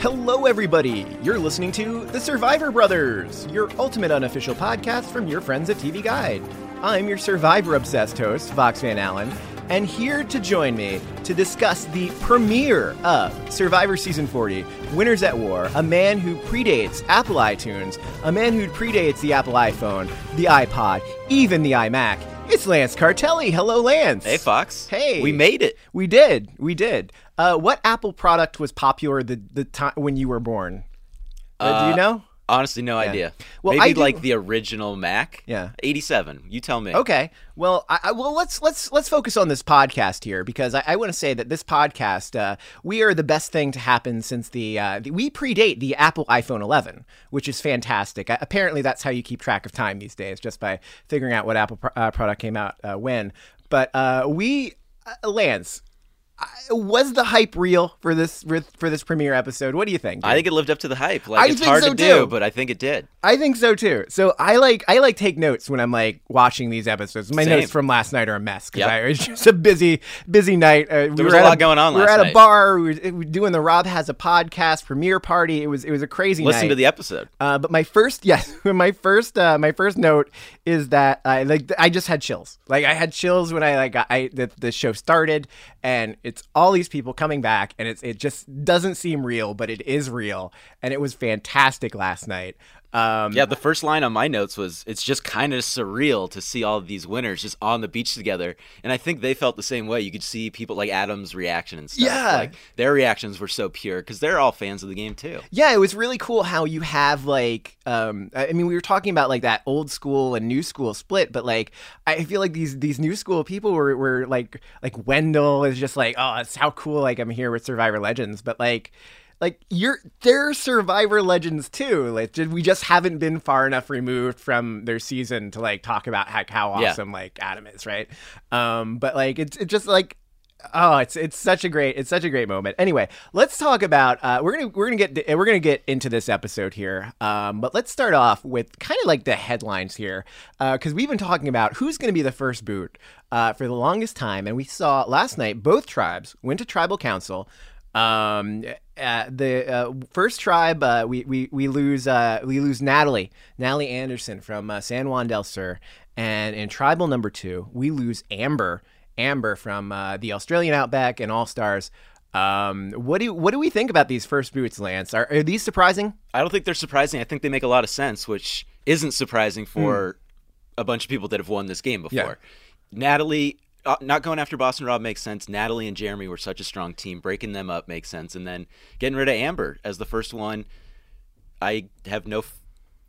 Hello, everybody. You're listening to The Survivor Brothers, your ultimate unofficial podcast from your friends at TV Guide. I'm your Survivor obsessed host, Vox Van Allen, and here to join me to discuss the premiere of Survivor Season 40 Winners at War, a man who predates Apple iTunes, a man who predates the Apple iPhone, the iPod, even the iMac. It's Lance Cartelli. Hello, Lance. Hey, Fox. Hey. We made it. We did. We did. Uh, what Apple product was popular the the time when you were born? Uh, do you know? Honestly, no idea. Well, Maybe like the original Mac. Yeah. 87. You tell me. Okay. Well, I, I, well, let's let's let's focus on this podcast here because I, I want to say that this podcast, uh, we are the best thing to happen since the, uh, the we predate the Apple iPhone 11, which is fantastic. Uh, apparently, that's how you keep track of time these days, just by figuring out what Apple pro- uh, product came out uh, when. But uh, we, uh, Lance, was the hype real for this for this premiere episode? What do you think? I think it lived up to the hype. Like I it's hard so, to do, but I think it did. I think so too. So I like I like take notes when I'm like watching these episodes. My Same. notes from last night are a mess because Yep. it was just a busy busy night. Uh, we was were a at lot going on We were at a night. bar. We were, we were doing the Rob has a podcast premiere party. It was it was a crazy Listen night. to the episode. Uh, but my first, yes, my first, uh, my first note is that I like I just had chills. Like I had chills when I like I the, the show started, and it's all these people coming back, and it's it just doesn't seem real, but it is real, and it was fantastic last night. Um, Yeah, the first line on my notes was it's just kind of surreal to see all of these winners just on the beach together. And I think they felt the same way. You could see people like Adam's reaction and stuff. Yeah. Like their reactions were so pure because they're all fans of the game too. Yeah, it was really cool how you have like um I I mean we were talking about like that old school and new school split, but like I feel like these these new school people were, were like like Wendell is just like, oh it's how cool like I'm here with Survivor Legends, but like like you're they're Survivor Legends too. Like did we just haven't been far enough removed from their season to like talk about how, how Yeah. awesome like Adam is, right? Um but like it's it's just like Oh, it's it's such a great it's such a great moment. Anyway, let's talk about uh, we're gonna we're gonna get we're gonna get into this episode here. Um, but let's start off with kind of like the headlines here because we've been talking about who's gonna be the first boot uh, for the longest time, and we saw last night both tribes went to tribal council. Um, uh, the uh, first tribe uh, we, we we lose uh, we lose Natalie Natalie Anderson from uh, San Juan del Sur, and in tribal number two we lose Amber. Amber from uh, the Australian Outback and All Stars. Um, what do what do we think about these first boots, Lance? Are, are these surprising? I don't think they're surprising. I think they make a lot of sense, which isn't surprising for a bunch of people that have won this game before. Yeah. Natalie, uh, not going after Boston Rob makes sense. Natalie and Jeremy were such a strong team. Breaking them up makes sense. And then getting rid of Amber as the first one, I have no,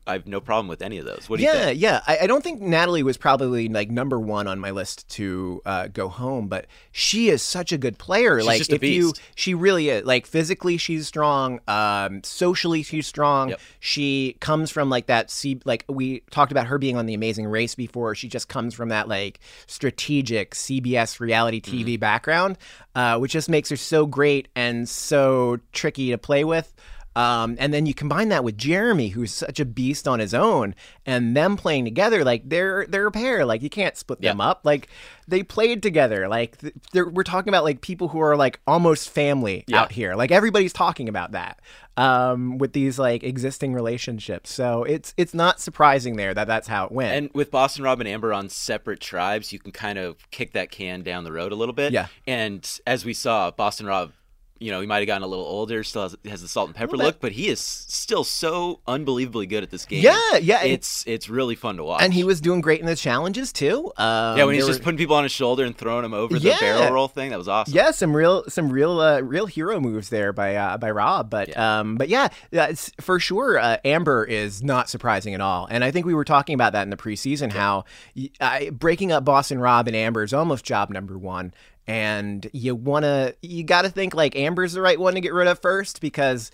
I have no problem with any of those. What do you yeah, think? yeah. I, I don't think Natalie was probably like number one on my list to uh, go home, but she is such a good player. like just a if you, she really is. Like physically, she's strong. Um, socially, she's strong. Yep. She comes from like that. C- like we talked about her being on the Amazing Race before. She just comes from that like strategic CBS reality TV Mm-hmm. background, uh, which just makes her so great and so tricky to play with. Um, and then you combine that with Jeremy, who's such a beast on his own, and them playing together, like they're they're a pair. Like you can't split them up. Like they played together. Like they're, we're talking about like people who are like almost family Yeah. out here. Like everybody's talking about that um, with these like existing relationships. So it's it's not surprising there that that's how it went. And with Boston Rob and Amber on separate tribes, you can kind of kick that can down the road a little bit. Yeah. And as we saw, Boston Rob, you know, he might have gotten a little older, still has, has the salt and pepper look, but he is still so unbelievably good at this game. Yeah, yeah, It's it's really fun to watch. and he was doing great in the challenges too. Um, yeah, when he's there just putting people on his shoulder and throwing them over Yeah. the barrel roll thing, that was awesome. Yeah, some real some real uh, real hero moves there by uh, by Rob, but um but yeah, yeah, it's, for sure uh, Amber is not surprising at all. And I think we were talking about that in the preseason how y I breaking up Boston Rob and Amber is almost job number 1 and you wanna you got to think like Amber's the right one to get rid of first because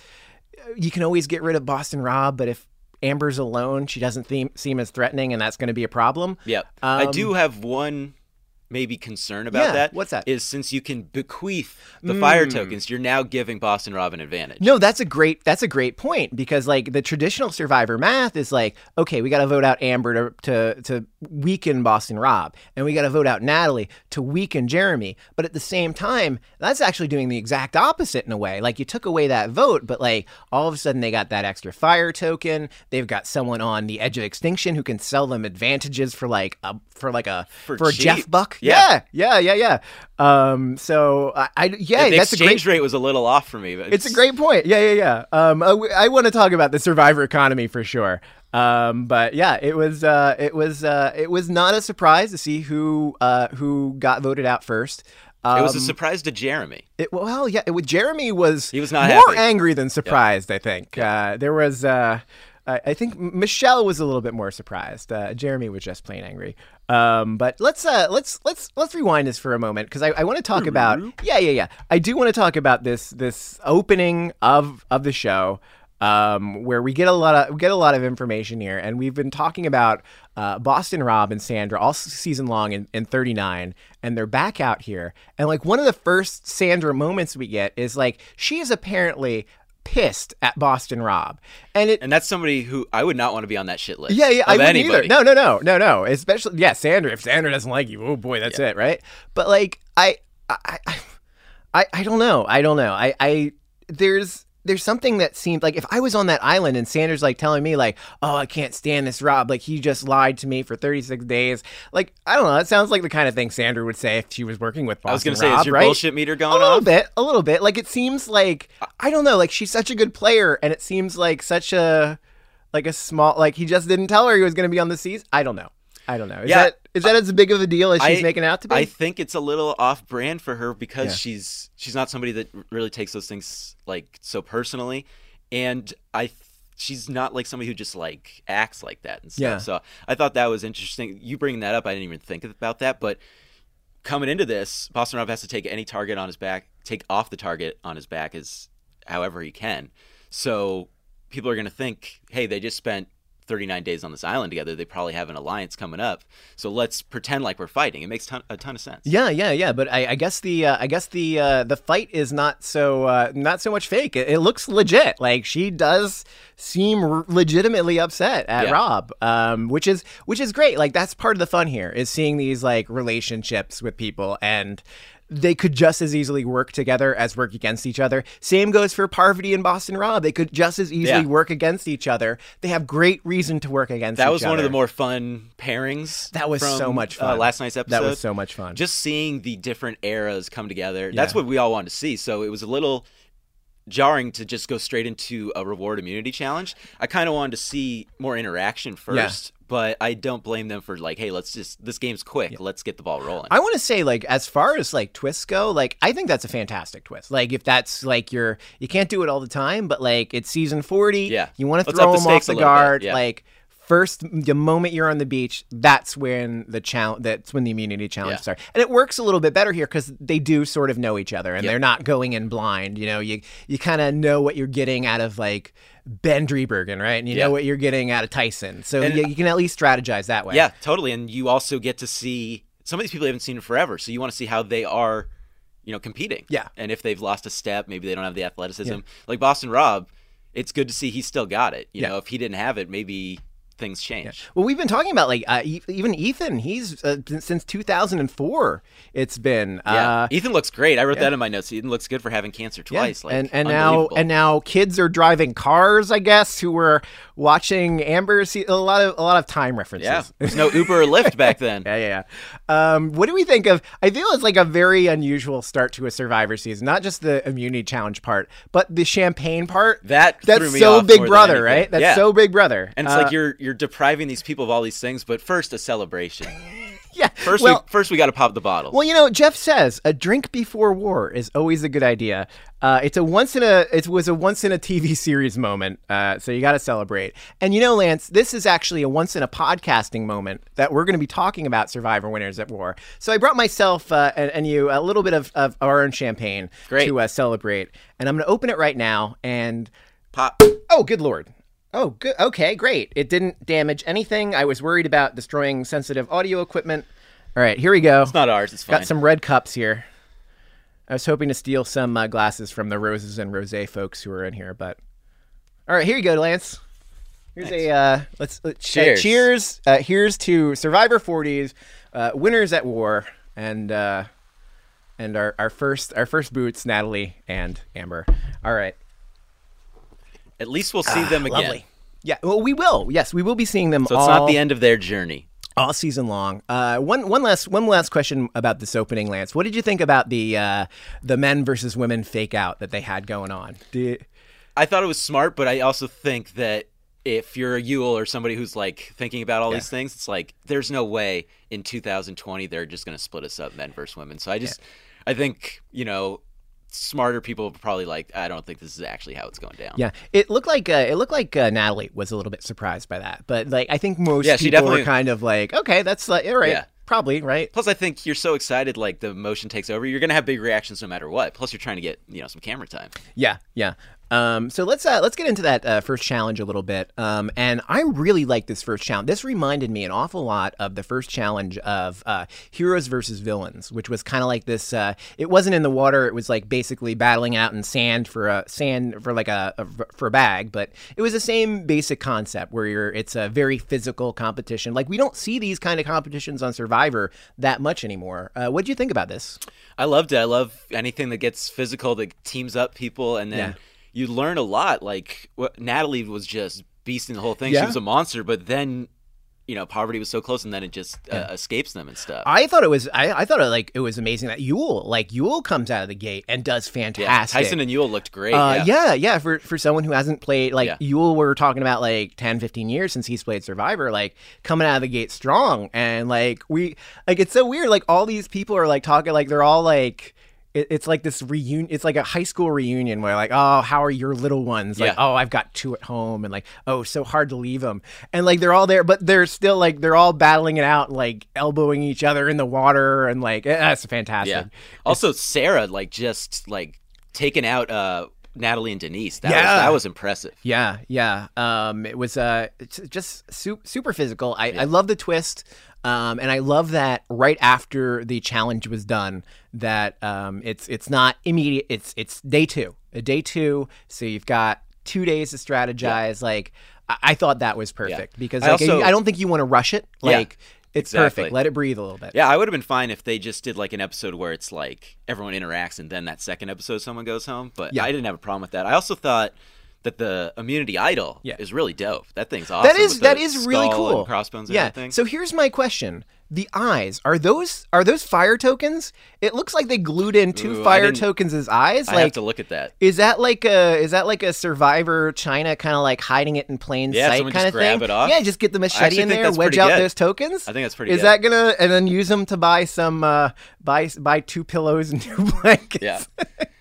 you can always get rid of Boston Rob, but if Amber's alone, she doesn't theme, seem as threatening, and that's going to be a problem. Yep. I Um, do have one maybe concern about Yeah, that. what's that? Is since you can bequeath the fire Mm. tokens, you're now giving Boston Rob an advantage. No, that's a great that's a great point because like the traditional survivor math is like, okay, we got to vote out Amber to, to to weaken Boston Rob, and we got to vote out Natalie to weaken Jeremy. But at the same time, that's actually doing the exact opposite in a way. Like you took away that vote, but like all of a sudden they got that extra fire token. They've got someone on the edge of extinction who can sell them advantages for like a for like a For for, a. Jeff Buck. Yeah. yeah, yeah, yeah. yeah. Um, so I, I yeah, the that's a great exchange rate was a little off for me. But it's a great point. Yeah, yeah, yeah. Um, I, want to talk about the survivor economy for sure. Um, but yeah, it was uh, it was uh, it was not a surprise to see who uh, who got voted out first. Um, It was a surprise to Jeremy. it, well, yeah, it, Jeremy was He was not more happy. angry than surprised. I think uh, there was. Uh, I I think Michelle was a little bit more surprised. Uh, Jeremy was just plain angry. Um, but let's uh, let's let's let's rewind this for a moment because I, I want to talk about yeah yeah yeah I do want to talk about this this opening of of the show um, where we get a lot of we get a lot of information here, and we've been talking about uh, Boston Rob and Sandra all season long in, in 39, and they're back out here, and like one of the first Sandra moments we get is like she is apparently pissed at Boston Rob, and it And that's somebody who I would not want to be on that shit list. yeah, yeah, I wouldn't anybody. either. No, no, no, no, no. Especially, yeah, Sandra. If Sandra doesn't like you, oh boy, that's it, right? But like, I, I, I, I, I don't know. I don't know. I, I, there's, there's something that seemed like if I was on that island and Sandra's like telling me like, oh, I can't stand this Rob. Like he just lied to me for 36 days. Like I don't know. That sounds like the kind of thing Sandra would say if she was working with. Boston I was going to say, Rob, is your right? bullshit meter going a little off? bit, a little bit. Like it seems like I don't know. Like she's such a good player, and it seems like such a like a small like he just didn't tell her he was going to be on the seas. I don't know. I don't know. Is Yeah. that is that as big of a deal as she's I- making out to be? I think it's a little off brand for her because Yeah. she's she's not somebody that really takes those things like so personally, and I she's not like somebody who just like acts like that and stuff. Yeah. So I thought that was interesting. You bringing that up, I didn't even think about that, but coming into this, Boston has to take any target on his back, take off the target on his back as however he can. So people are going to think, hey, they just spent 39 days on this island together. They probably have an alliance coming up. So let's pretend like we're fighting. It makes ton- a ton of sense. yeah, yeah, yeah. But I, I guess the uh, I guess the uh, the fight is not so uh, not so much fake. It, it looks legit. Like she does seem r- legitimately upset at Yeah. Rob, um, which is which is great. Like that's part of the fun here is seeing these like relationships with people and. They could just as easily work together as work against each other. Same goes for Parvati and Boston Rob. They could just as easily Yeah. work against each other. They have great reason to work against That was one of the more fun pairings. That was so from, much uh, fun. last night's episode. That was so much fun. Just seeing the different eras come together. That's what we all wanted to see. So it was a little jarring to just go straight into a reward immunity challenge. I kind of wanted to see more interaction first, but I don't blame them for like, hey, let's just this game's quick. Let's get the ball rolling. I want to say, like, as far as like twists go, like, I think that's a fantastic twist. Like, if that's like your, you can't do it all the time, but like it's season forty, Yeah. you want to throw up the them off the a little bit, guard, yeah. like. First, the moment you're on the beach, that's when the challenge. That's when the immunity challenge Yeah. starts, and it works a little bit better here because they do sort of know each other, and Yep. they're not going in blind. You know, you you kind of know what you're getting out of like Ben Driebergen, right? And you Yeah. know what you're getting out of Tyson, so And- you, you can at least strategize that way. Yeah, totally. And you also get to see some of these people you haven't seen in forever. So you want to see how they are, you know, competing. Yeah. And if they've lost a step, maybe they don't have the athleticism. Like Boston Rob, it's good to see he still got it. You Yeah. know, if he didn't have it, maybe things change. Well, we've been talking about like uh, even Ethan. He's uh, since 2004. It's been Yeah. uh, Ethan looks great. I wrote that in my notes. Ethan looks good for having cancer yeah. twice. Like, and and now and now kids are driving cars. I guess who were watching Amber. See a lot of a lot of time references. yeah, there's no Uber or Lyft back then. Yeah, yeah, yeah. Um, what do we think of? I feel it's like a very unusual start to a Survivor season. Not just the immunity challenge part, but the champagne part. That that's threw me so Big Brother, right? That's Yeah. so Big Brother. And it's Uh, like you're you're depriving these people of all these things, but first a celebration. yeah, First, Well- we first we got to pop the bottle. Well, you know, Jeff says a drink before war is always a good idea. Uh, it's a once in a it was a once in a TV series moment, uh, so you got to celebrate. And you know, Lance, this is actually a once in a podcasting moment that we're going to be talking about Survivor Winners at War. So I brought myself uh, and, and you a little bit of, of our own champagne Great. to uh, celebrate, and I'm going to open it right now. And Pop. oh, good lord. Oh, good. Okay, great. It didn't damage anything. I was worried about destroying sensitive audio equipment. All right, here we go. It's not ours. It's fine. Got some red cups here. I was hoping to steal some uh, glasses from the roses and rosé folks who are in here, but all right, here you go, Lance. Here's a uh, let's, let's Cheers. Uh, cheers. Uh, here's to Survivor 40s, uh, winners at war, and uh, and our, our first our first boots, Natalie and Amber. All right, At least we'll see them again. Ah, lovely. Yeah, well, we will. Yes, we will be seeing them. So it's all, not the end of their journey. all season long. Uh, one one last one last question about this opening, Lance. What did you think about the uh, the men versus women fake out that they had going on? Do I thought it was smart, but I also think that if you're a Yul or somebody who's like thinking about all these things, it's like there's no way in 2020 they're just going to split us up, men versus women. So I just, I think you know, smarter people probably like, I don't think this is actually how it's going down. yeah, it looked like uh, it looked like uh, Natalie was a little bit surprised by that, but like I think most Yeah, she people were definitely- kind of like, okay, that's like all right, Yeah. probably right. Plus, I think you're so excited, like the emotion takes over. You're gonna have big reactions no matter what. Plus, you're trying to get you know some camera time. Yeah, yeah. Um, so let's uh, let's get into that uh, first challenge a little bit. Um, and I really like this first challenge. This reminded me an awful lot of the first challenge of uh, Heroes versus Villains, which was kind of like this. Uh, it wasn't in the water. It was like basically battling out in sand for a sand for like a, a for a bag. But it was the same basic concept where you're. It's a very physical competition. Like we don't see these kind of competitions on Survivor that much anymore. Uh, what do you think about this? I loved it. I love anything that gets physical, that teams up people, and then Yeah. You learn a lot. Like what Natalie was just beasting the whole thing. Yeah. She was a monster, but then you know Parvati was so close, and then it just uh, escapes them and stuff. I thought it was I, I thought it like it was amazing that Yul like Yul comes out of the gate and does yeah, fantastic. Tyson and Yul looked great. uh, yeah. yeah, yeah, for for someone who hasn't played like Yeah. Yul, we're talking about like 10, 15 years since he's played Survivor, like coming out of the gate strong, and like we like it's so weird. Like all these people are like talking like they're all like. It- It's like this reunion. It's like a high school reunion where, like, oh, how are your little ones? Like, Yeah. oh, I've got two at home, and like, oh, so hard to leave them. And like, they're all there, but they're still like, they're all battling it out, like elbowing each other in the water, and like, eh, that's fantastic. Yeah. Also, Sarah like just like taking out uh Natalie and Denise. That Yeah. was, that was impressive. Yeah, yeah. Um, it was uh, it's just su- super physical. I, I love the twist, um, and I love that right after the challenge was done, that um, it's it's not immediate. It's it's day two, a day two. So you've got two days to strategize. Like I-, I thought that was perfect because I also- I don't think you want to rush it. Yeah, Like it's exactly. perfect. Let it breathe a little bit. Yeah, I would have been fine if they just did like an episode where it's like everyone interacts and then that second episode someone goes home. But Yeah. I didn't have a problem with that. I also thought that the immunity idol Yeah. is really dope. That thing's awesome. That is that is really cool. Crossbones and yeah. everything. So here's my question: the eyes are those are those fire tokens? It looks like they glued in two Ooh, fire tokens as eyes. I like have to look at that. Is that like a is that like a Survivor China kind of like hiding it in plain Yeah, sight kind of thing? grab it off? Yeah, just get the machete in there, wedge out good. those tokens. I think that's pretty Is good. that gonna and then use them to buy some uh buy buy two pillows and two blankets? Yeah.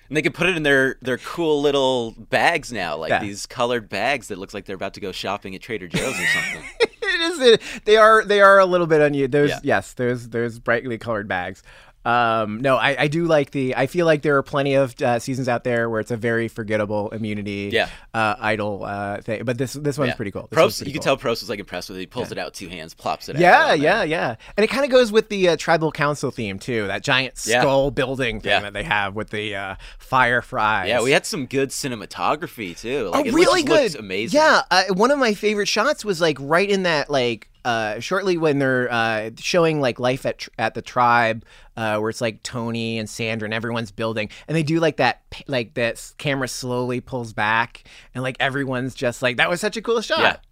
And they can put it in their, their cool little bags now, like Yeah. these colored bags that looks like they're about to go shopping at Trader Joe's or something. it is. It, they are. They are a little bit unusual. Those. Yeah. Yes. Those. Those brightly colored bags. Um, no, I, I do like the. I feel like there are plenty of uh, seasons out there where it's a very forgettable immunity. Yeah. Uh, idol uh, thing, but this this one's Yeah. pretty cool. This pretty you can tell Probst was like impressed with it. He pulls it out two hands, plops it out. Yeah, there. yeah, yeah, and it kind of goes with the uh, tribal council theme too. That giant Yeah. skull building thing Yeah. that they have with the uh, fire fries. Yeah, we had some good cinematography too. Like, oh, it really looked good. amazing. Yeah, uh, one of my favorite shots was like right in that like uh, shortly when they're uh, showing like life at tr- at the tribe, uh, where it's like Tony and Sandra and everyone's building, and they do like that like that camera slowly pulls back, and like everyone's just like that was such a cool shot.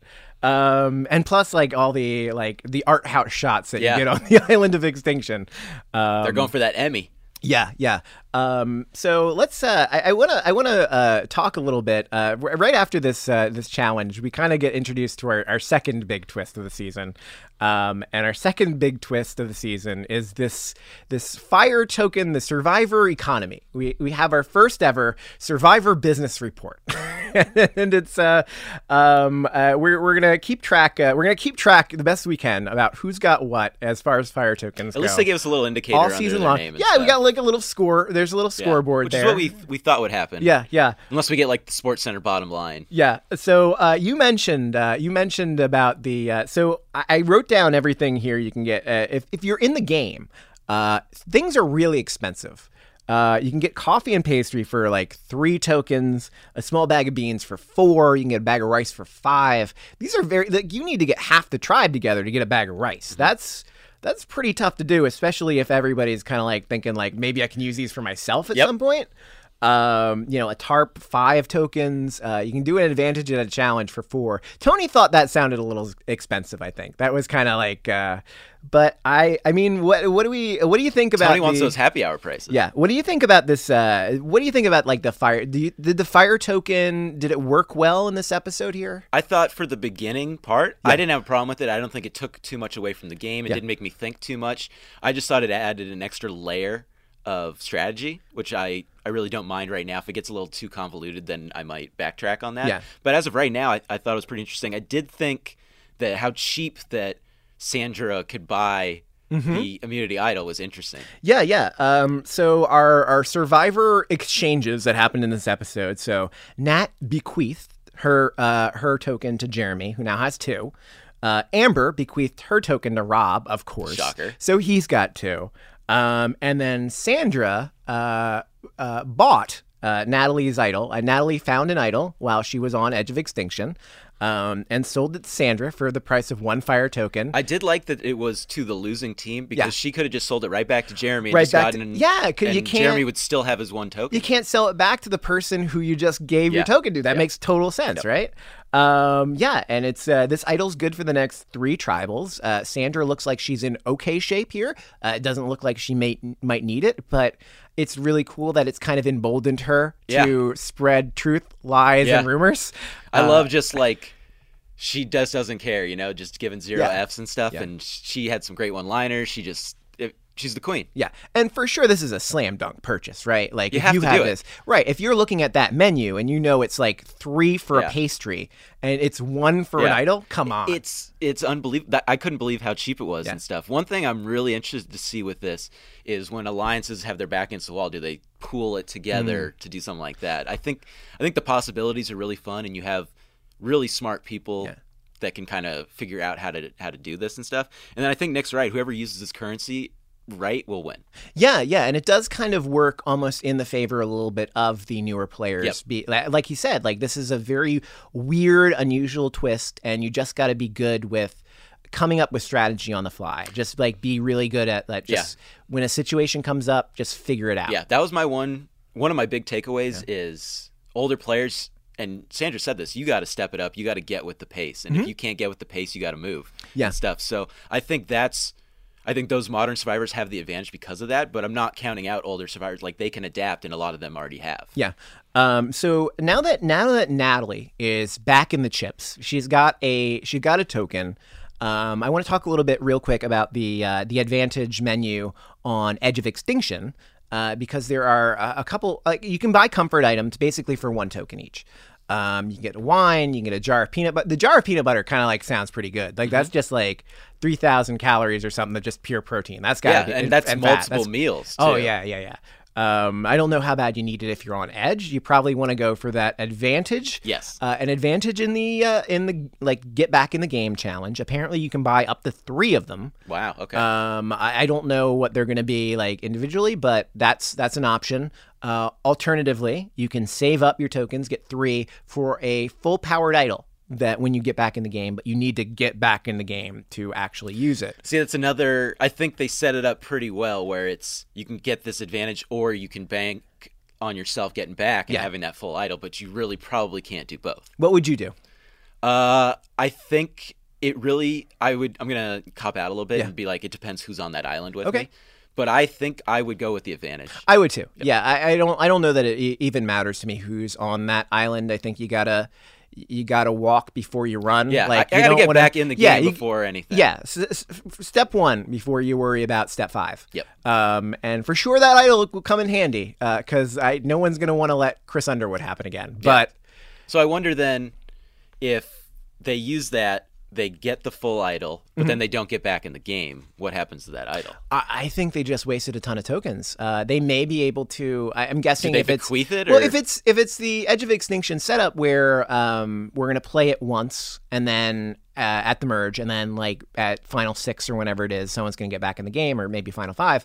Um, and plus like all the like the art house shots that Yeah. you get on the island of extinction. Um, They're going for that Emmy. Yeah, yeah. Um, so let's. Uh, I want to. I want to uh, talk a little bit. Uh, r- right after this uh, this challenge, we kind of get introduced to our, our second big twist of the season. Um, and our second big twist of the season is this this fire token, the Survivor economy. We we have our first ever Survivor business report, and it's uh, um, uh, we're we're gonna keep track. Uh, we're gonna keep track the best we can about who's got what as far as fire tokens. At least they gave us a little indicator all season long. Yeah, we got like a little score. There's a little Yeah, scoreboard which there. is what we we thought would happen. Yeah, yeah. Unless we get like the Sports Center bottom line. Yeah. So uh, you mentioned uh, you mentioned about the. Uh, so I, I wrote down everything here you can get uh, if if you're in the game. Uh, things are really expensive. Uh, you can get coffee and pastry for like three tokens, a small bag of beans for four. You can get a bag of rice for five. These are very like you need to get half the tribe together to get a bag of rice. That's that's pretty tough to do, especially if everybody's kind of like thinking like maybe I can use these for myself at Yep. some point. Um, you know, a tarp five tokens. Uh, you can do an advantage and a challenge for four. Tony thought that sounded a little expensive. I think that was kind of like, uh, but I, I mean, what, what do we, what do you think about? Tony wants the- those happy hour prices. yeah. What do you think about this? Uh, what do you think about like the fire? Do you, did the fire token? Did it work well in this episode here? I thought for the beginning part, I didn't have a problem with it. I don't think it took too much away from the game. It Yeah. didn't make me think too much. I just thought it added an extra layer of strategy, which I, I really don't mind right now. If it gets a little too convoluted, then I might backtrack on that. Yeah. But as of right now, I, I thought it was pretty interesting. I did think that how cheap that Sandra could buy Mm-hmm. the immunity idol was interesting. Yeah, yeah. Um, so our our survivor exchanges that happened in this episode. So Nat bequeathed her uh, her token to Jeremy, who now has two. Uh, Amber bequeathed her token to Rob, of course. Shocker. So he's got two. Um, and then Sandra uh, uh, bought uh, Natalie's idol. Uh, Natalie found an idol while she was on Edge of Extinction. Um, and sold it to Sandra for the price of one fire token. I did like that it was to the losing team because Yeah. she could have just sold it right back to Jeremy and Right just back to- gotten yeah, 'cause you can't- Jeremy would still have his one token. you can't sell it back to the person who you just gave your token to. That Yeah. makes total sense, right? Um, yeah, and it's uh, this idol's good for the next three tribals. Uh, Sandra looks like she's in okay shape here. Uh, it doesn't look like she may might need it, but it's really cool that it's kind of emboldened her Yeah. to spread truth, lies, Yeah. and rumors. I Uh, love just like she just doesn't care, you know, just giving zero Yeah. Fs and stuff. And she had some great one-liners. She just she's the queen. Yeah, and for sure, this is a slam dunk purchase, right? Like You if have you to have do it. this, right? If you're looking at that menu and you know it's like three for Yeah. a pastry and it's one for an idol, come on. It's it's unbelievable. I couldn't believe how cheap it was Yeah. and stuff. One thing I'm really interested to see with this is when alliances have their back against the wall, do they pool it together Mm. to do something like that? I think I think the possibilities are really fun, and you have really smart people. Yeah. That can kind of figure out how to how to do this and stuff, and then I think Nick's right. Whoever uses this currency right will win. Yeah, yeah, and it does kind of work almost in the favor a little bit of the newer players. Yep. Be, like he said, like this is a very weird, unusual twist, and you just got to be good with coming up with strategy on the fly. Just like be really good at that. Just when a situation comes up, just figure it out. Yeah, that was my one one of my big takeaways is older players and Sandra said this, you got to step it up, you got to get with the pace. And if you can't get with the pace, you got to move. Mm-hmm. Yeah. And stuff. So, I think that's I think those modern survivors have the advantage because of that, but I'm not counting out older survivors like they can adapt and a lot of them already have. Yeah. Um, so now that now that Natalie is back in the chips, she's got a she's got a token. Um, I want to talk a little bit real quick about the uh, the advantage menu on Edge of Extinction uh, because there are a, a couple. Like you can buy comfort items basically for one token each. Um, you can get wine, you can get a jar of peanut butter. The jar of peanut butter kind of like sounds pretty good. Like that's just like three thousand calories or something. That's just pure protein. That's got Yeah, be, and that's fat. multiple That's- meals. Oh yeah, yeah, yeah. Um, I don't know how bad you need it if you're on edge. You probably want to go for that advantage. Yes. uh, an advantage in the uh, in the like get back in the game challenge. Apparently, you can buy up to three of them. Wow. Okay. Um, I, I don't know what they're going to be like individually, but that's that's an option. Uh, alternatively, you can save up your tokens, get three for a full powered idol that when you get back in the game, but you need to get back in the game to actually use it. See, that's another. I think they set it up pretty well, where it's you can get this advantage, or you can bank on yourself getting back and Yeah. having that full idol, but you really probably can't do both. What would you do? Uh, I think it really. I would. I'm gonna cop out a little bit Yeah. and be like, it depends who's on that island with Okay. me. But I think I would go with the advantage. I would too. Yeah, I, I don't. I don't know that it even matters to me who's on that island. I think you gotta you gotta walk before you run. Yeah, like I, I you gotta get wanna- back in the game yeah, you- before anything. Yeah, s- s- f- step one before you worry about step five. Yep. Um, and for sure that idol will come in handy because I no one's gonna want to let Chris Underwood happen again. But So I wonder then if they use that, they get the full idol, but Mm-hmm. then they don't get back in the game. What happens to that idol? I, I think they just wasted a ton of tokens. Uh, they may be able to. I, I'm guessing if it's it, well, if it's if it's the Edge of Extinction setup where um, we're gonna play it once and then uh, at the merge and then like at final six or whenever it is, someone's gonna get back in the game or maybe final five.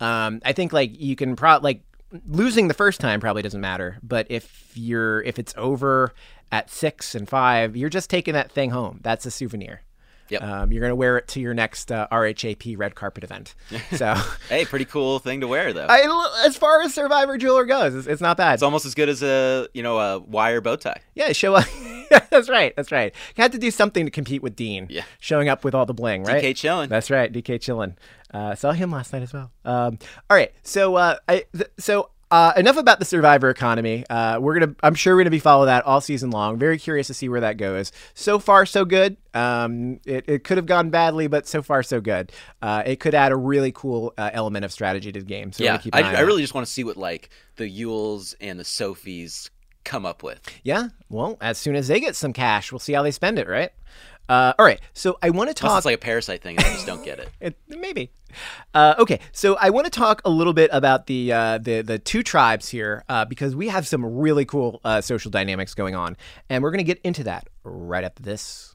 Um, I think like you can pro like losing the first time probably doesn't matter, but if you're if it's over at six and five, you're just taking that thing home. That's a souvenir. Yep. Um, you're going to wear it to your next uh, RHAP red carpet event. So, Hey, pretty cool thing to wear though. I, as far as Survivor Jeweler goes, it's, it's not bad. it's almost as good as a you know a wire bow tie. yeah, show up. that's right. That's right. You had to do something to compete with Dean. Yeah. Showing up with all the bling, right? DK chillin'. That's right. DK chillin'. Uh, saw him last night as well. Um, all right. So, uh, I, th- so, uh, enough about the survivor economy. Uh, we're gonna, I'm sure we're gonna be follow that all season long. Very curious to see where that goes. So far, so good. Um, it, it could have gone badly, but so far, so good. Uh, it could add a really cool uh, element of strategy to the game. So Yeah, keep I, I really just want to see what like the Yuls and the Sophies come up with. Yeah. Well, as soon as they get some cash, we'll see how they spend it, right? Uh, all right. So I want to Unless talk. it's like a parasite thing, I just don't get it. It, maybe. Uh, okay, so I want to talk a little bit about the uh, the the two tribes here uh, because we have some really cool uh, social dynamics going on, and we're going to get into that right after this.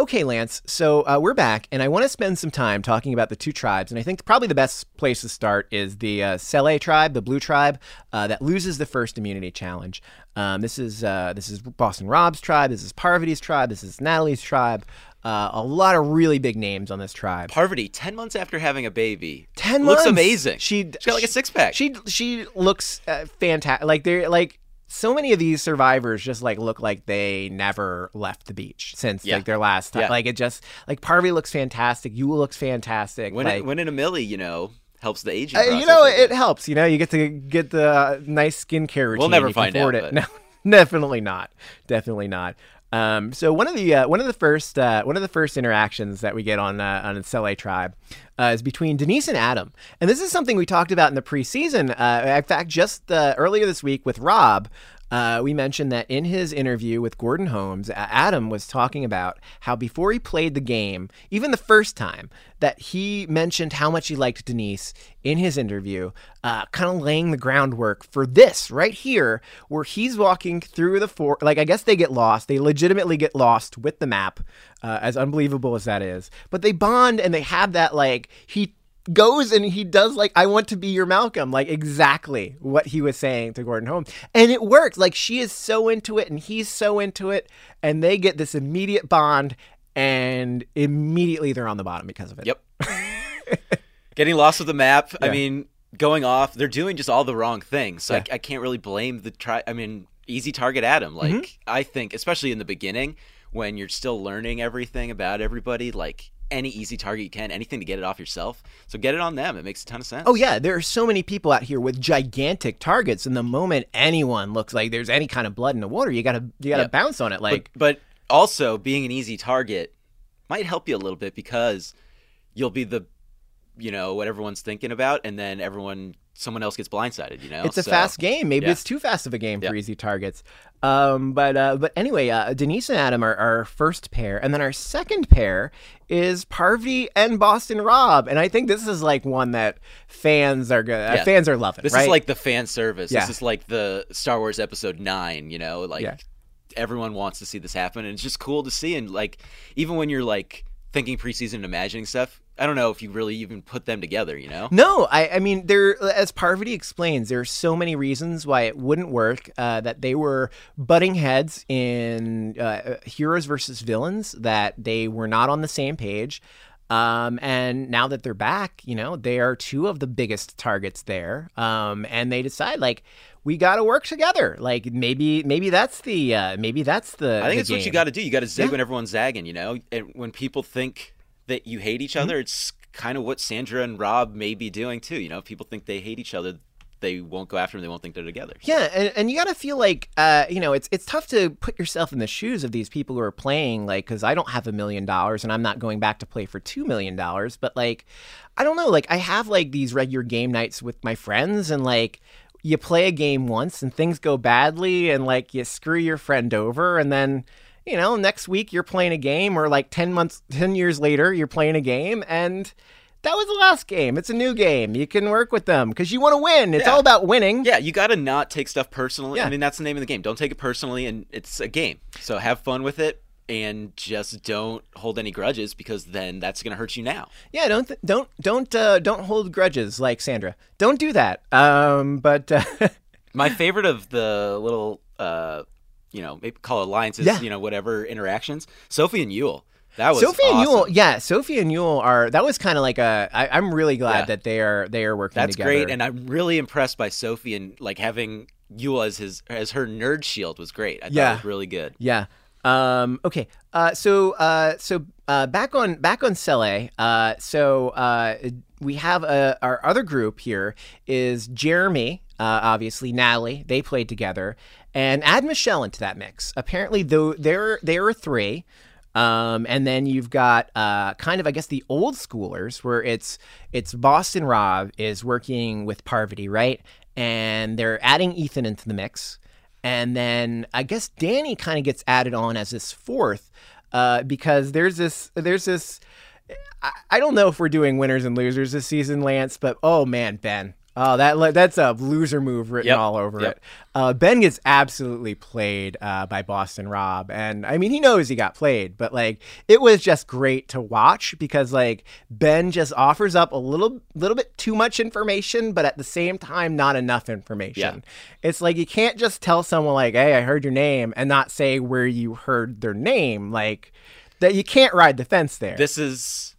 Okay, Lance. So uh, we're back, and I want to spend some time talking about the two tribes. And I think probably the best place to start is the uh, Sele tribe, the Blue tribe, uh, that loses the first immunity challenge. Um, this is uh, this is Boston Rob's tribe. This is Parvati's tribe. This is Natalie's tribe. Uh, a lot of really big names on this tribe. Parvati, ten months after having a baby, Ten looks months. amazing. She She's got like a six pack. She she looks uh, fantastic. Like they're like so many of these survivors just like look like they never left the beach since Yeah. like their last time. Yeah. Like it just like Parvati looks fantastic. You looks fantastic. when like, it, winning a millie, you know, helps the aging. uh, you know it helps. You know you get to get the uh, nice skincare routine. We'll never You find out, it. but- No, definitely not. Definitely not. Um, so one of the uh, one of the first uh, one of the first interactions that we get on uh, on Sele tribe uh, is between Denise and Adam, and this is something we talked about in the preseason. Uh, in fact, just uh, earlier this week with Rob, uh, we mentioned that in his interview with Gordon Holmes, Adam was talking about how before he played the game, even the first time, that he mentioned how much he liked Denise in his interview, uh, kind of laying the groundwork for this right here, where he's walking through the four. like I guess they get lost. They legitimately get lost with the map, uh, as unbelievable as that is. But they bond and they have that like he goes and he does like I want to be your Malcolm, like exactly what he was saying to Gordon Holmes. And it works. Like she is so into it and he's so into it and they get this immediate bond and immediately they're on the bottom because of it. Yep. Getting lost with the map. I mean, going off. They're doing just all the wrong things. So Yeah. I, I can't really blame the try. I mean, easy target Adam. Like Mm-hmm. I think, especially in the beginning when you're still learning everything about everybody, like any easy target you can, anything to get it off yourself. So get it on them. It makes a ton of sense. Oh yeah, there are so many people out here with gigantic targets and the moment anyone looks like there's any kind of blood in the water, you got to you got to Yeah. bounce on it like but, but also being an easy target might help you a little bit because you'll be the you know what everyone's thinking about and then everyone someone else gets blindsided you know it's a So- fast game. Maybe yeah. it's too fast of a game for easy targets. Um, but uh, but anyway, uh, Denise and Adam are our first pair, and then our second pair is Parvati and Boston Rob, and I think this is like one that fans are good. Uh, Yeah. fans are loving. this right? is like the fan service Yeah. this is like the star wars episode 9 you know like Yeah. everyone wants to see this happen and it's just cool to see and like even when you're like thinking preseason and imagining stuff. I don't know if you really even put them together. You know? No, I, I mean, there, as Parvati explains, there are so many reasons why it wouldn't work. Uh, that they were butting heads in uh, heroes versus villains. That they were not on the same page. Um, and now that they're back, you know, they are two of the biggest targets there. Um, and they decide like we got to work together. Like maybe maybe that's the uh, maybe that's the. I think the it's what you got to do. You got to zig Yeah. when everyone's zagging. You know, and when people think that you hate each Mm-hmm. other, it's kind of what Sandra and Rob may be doing too. You know, if people think they hate each other, they won't go after them. They won't think they're together. Yeah, and, and you got to feel like, uh, you know, it's it's tough to put yourself in the shoes of these people who are playing, like, because I don't have a million dollars and I'm not going back to play for two million dollars, but like, I don't know, like, I have like these regular game nights with my friends, and like, you play a game once and things go badly, and like, you screw your friend over, and then. You know, next week you're playing a game, or like 10 months, 10 years later, you're playing a game, and that was the last game. It's a new game. You can work with them because you want to win. It's Yeah. all about winning. Yeah, you got to not take stuff personally. Yeah. I mean, that's the name of the game. Don't take it personally, and it's a game. So have fun with it, and just don't hold any grudges because then that's going to hurt you now. Yeah, don't th- don't don't uh, don't hold grudges like Sandra. Don't do that. Um, but uh, My favorite of the little, uh, you know, maybe call alliances, Yeah. you know, whatever interactions. Sophie and Yul. That was Sophie and awesome. Yul, yeah, Sophie and Yul are. That was kind of like a. I, I'm really glad Yeah. that they are they are working That's together. great, and I'm really impressed by Sophie and like having Yul as his as her nerd shield was great. I thought Yeah. it was really good. Yeah. Um, okay. Uh, so uh, so uh, back on back on Sele. Uh, so uh, we have uh, our other group here is Jeremy. Uh, obviously Natalie. They played together, and add Michelle into that mix. Apparently, though there there are three. Um, and then you've got uh, kind of, I guess, the old schoolers where it's it's Boston Rob is working with Parvati, right? And they're adding Ethan into the mix. And then I guess Danni kind of gets added on as this fourth uh, because there's this there's this I, I don't know if we're doing winners and losers this season, Lance, but oh man, Ben. Oh, that that's a loser move written Yep. all over Yep. it. Uh, ben gets absolutely played uh, by Boston Rob, and I mean he knows he got played, but like it was just great to watch because like Ben just offers up a little little bit too much information, but at the same time not enough information. Yeah. It's like you can't just tell someone like, "Hey, I heard your name," and not say where you heard their name. Like that, you can't ride the fence there. This is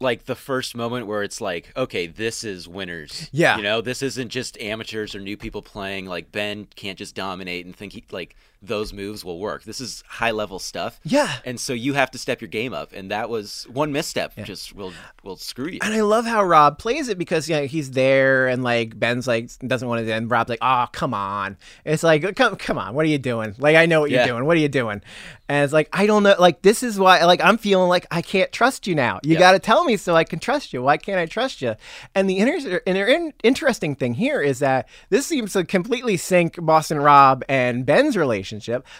like the first moment where it's like, okay, this is winners. Yeah. You know, this isn't just amateurs or new people playing. Like Ben can't just dominate and think he like those moves will work. This is high level stuff. Yeah. And so you have to step your game up, and that was one misstep just will will screw you. And I love how Rob plays it because you know he's there and like Ben's like doesn't want to and Rob's like, oh come on. It's like come come on, what are you doing? Like I know what Yeah. you're doing. What are you doing? And it's like I don't know. Like this is why like I'm feeling like I can't trust you now. You Yeah. got to tell me so I can trust you. Why can't I trust you? And the inter- and the in- interesting thing here is that this seems to completely sink Boston Rob and Ben's relationship,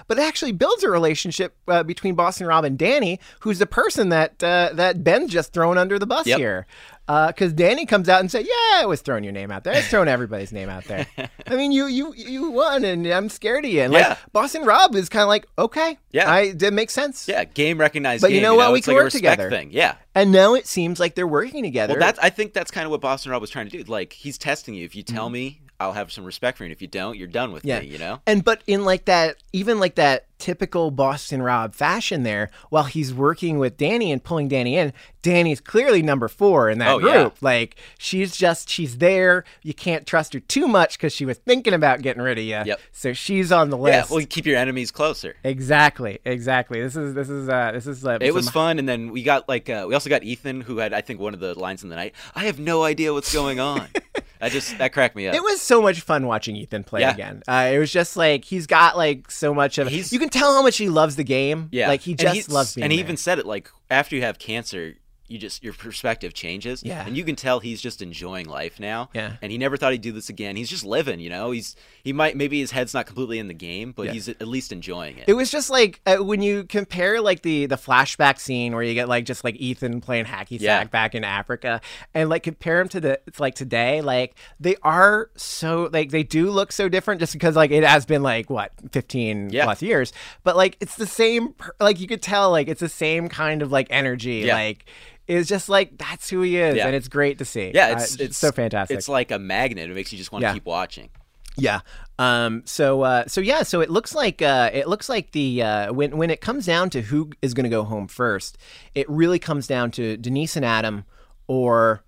but it actually builds a relationship uh, between Boston Rob and Danni, who's the person that uh, that Ben's just thrown under the bus Yep. here. Because Danni comes out and said, "Yeah, I was throwing your name out there. I was throwing everybody's name out there. I mean, you you you won, and I'm scared of you." And Yeah. like Boston Rob is kind of like, "Okay, Yeah. I that makes sense." yeah, game recognized. But you know what? We It's can like work together. Thing. Yeah. And now it seems like they're working together. Well, that's I think that's kind of what Boston Rob was trying to do. Like he's testing you. If you Mm-hmm. tell me, I'll have some respect for you. And if you don't, you're done with Yeah. me. You know. And but in like that, even like that typical Boston Rob fashion there, while he's working with Danni and pulling Danni in, Danni's clearly number four in that Oh, group. yeah. Like she's just she's there. You can't trust her too much because she was thinking about getting rid of you. Yep. So she's on the list. Yeah. Well, you keep your enemies closer. exactly. Exactly. This is this is uh this is uh, It was some- fun, and then we got like uh, we also got Ethan, who had I think one of the lines in the night. I have no idea what's going on. I just that cracked me up. It was so much fun watching Ethan play Yeah. again. Uh, it was just like he's got like so much of. He's- you can tell how much he loves the game. yeah, like he just loves being And he there. even said it like after you have cancer, you just your perspective changes. Yeah. And you can tell he's just enjoying life now. Yeah. And he never thought he'd do this again. He's just living, you know. He's he might maybe his head's not completely in the game, but Yeah. he's at least enjoying it. It was just like uh, when you compare like the the flashback scene where you get like just like Ethan playing hacky sack Yeah. back in Africa, and like compare them to the it's like today, like they are so like they do look so different just because like it has been like what fifteen Yeah. plus years, but like it's the same. Like you could tell like it's the same kind of like energy. Yeah. Like it's just like that's who he is, Yeah. and it's great to see. yeah, Uh, it's it's so fantastic. It's like a magnet. It makes you just want to Yeah. keep watching. Yeah. Um. So. Uh. So yeah. So it looks like. Uh. It looks like the. Uh. When when it comes down to who is going to go home first, it really comes down to Denise and Adam, or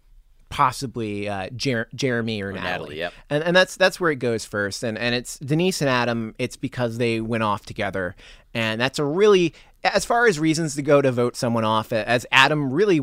possibly uh, Jer- Jeremy or, Natalie. Natalie, yep. And and that's that's where it goes first. And and it's Denise and Adam. It's because they went off together, and that's a really as far as reasons to go to vote someone off. As Adam really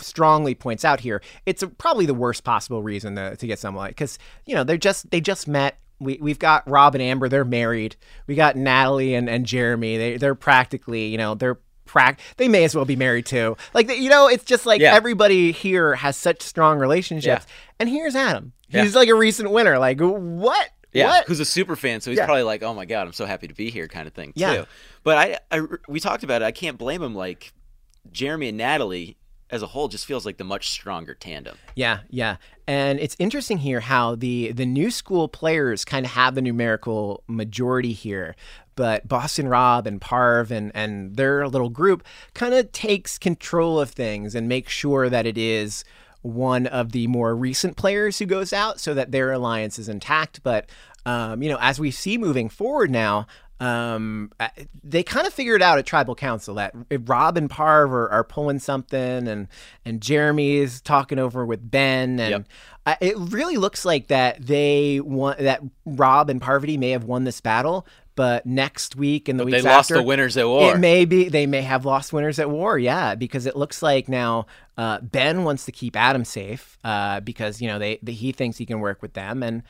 strongly points out here, it's a, probably the worst possible reason to, to get someone because you know they're just they just met. We we've got Rob and Amber. They're married. We got Natalie and, and Jeremy. They they're practically you know they're. Prac- they may as well be married too. Like you know, it's just like Yeah. everybody here has such strong relationships. And here's Adam. He's like a recent winner. Like what? Yeah, What? who's a super fan, so he's Yeah. probably like, "Oh my god, I'm so happy to be here," kind of thing too. But I, I, we talked about it. I can't blame him. Like Jeremy and Natalie, as a whole, just feels like the much stronger tandem. Yeah, yeah. And it's interesting here how the the new school players kind of have the numerical majority here, but Boston Rob and Parv and and their little group kind of takes control of things and makes sure that it is one of the more recent players who goes out so that their alliance is intact. But um, you know, as we see moving forward now, um, they kind of figured out at tribal council that Rob and Parv are, are pulling something, and and Jeremy is talking over with Ben, and Yep. I, it really looks like that they want that Rob and Parvati may have won this battle. But next week and the But weeks they lost after, the winners at war. It may be they may have lost winners at war, yeah, because it looks like now uh, Ben wants to keep Adam safe uh, because you know they, they he thinks he can work with them and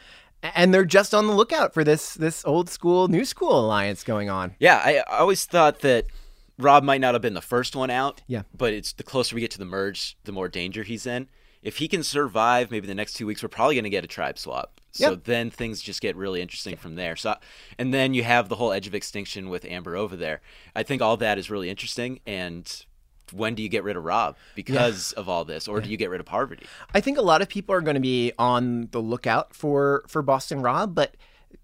and they're just on the lookout for this this old school new school alliance going on. Yeah, I, I always thought that Rob might not have been the first one out. Yeah. But it's the closer we get to the merge, the more danger he's in. If he can survive, maybe the next two weeks, we're probably going to get a tribe swap. So Yep. then things just get really interesting from there. So, and then you have the whole edge of extinction with Amber over there. I think all that is really interesting. And when do you get rid of Rob because of all this, or do you get rid of Parvati? I think a lot of people are going to be on the lookout for for Boston Rob, but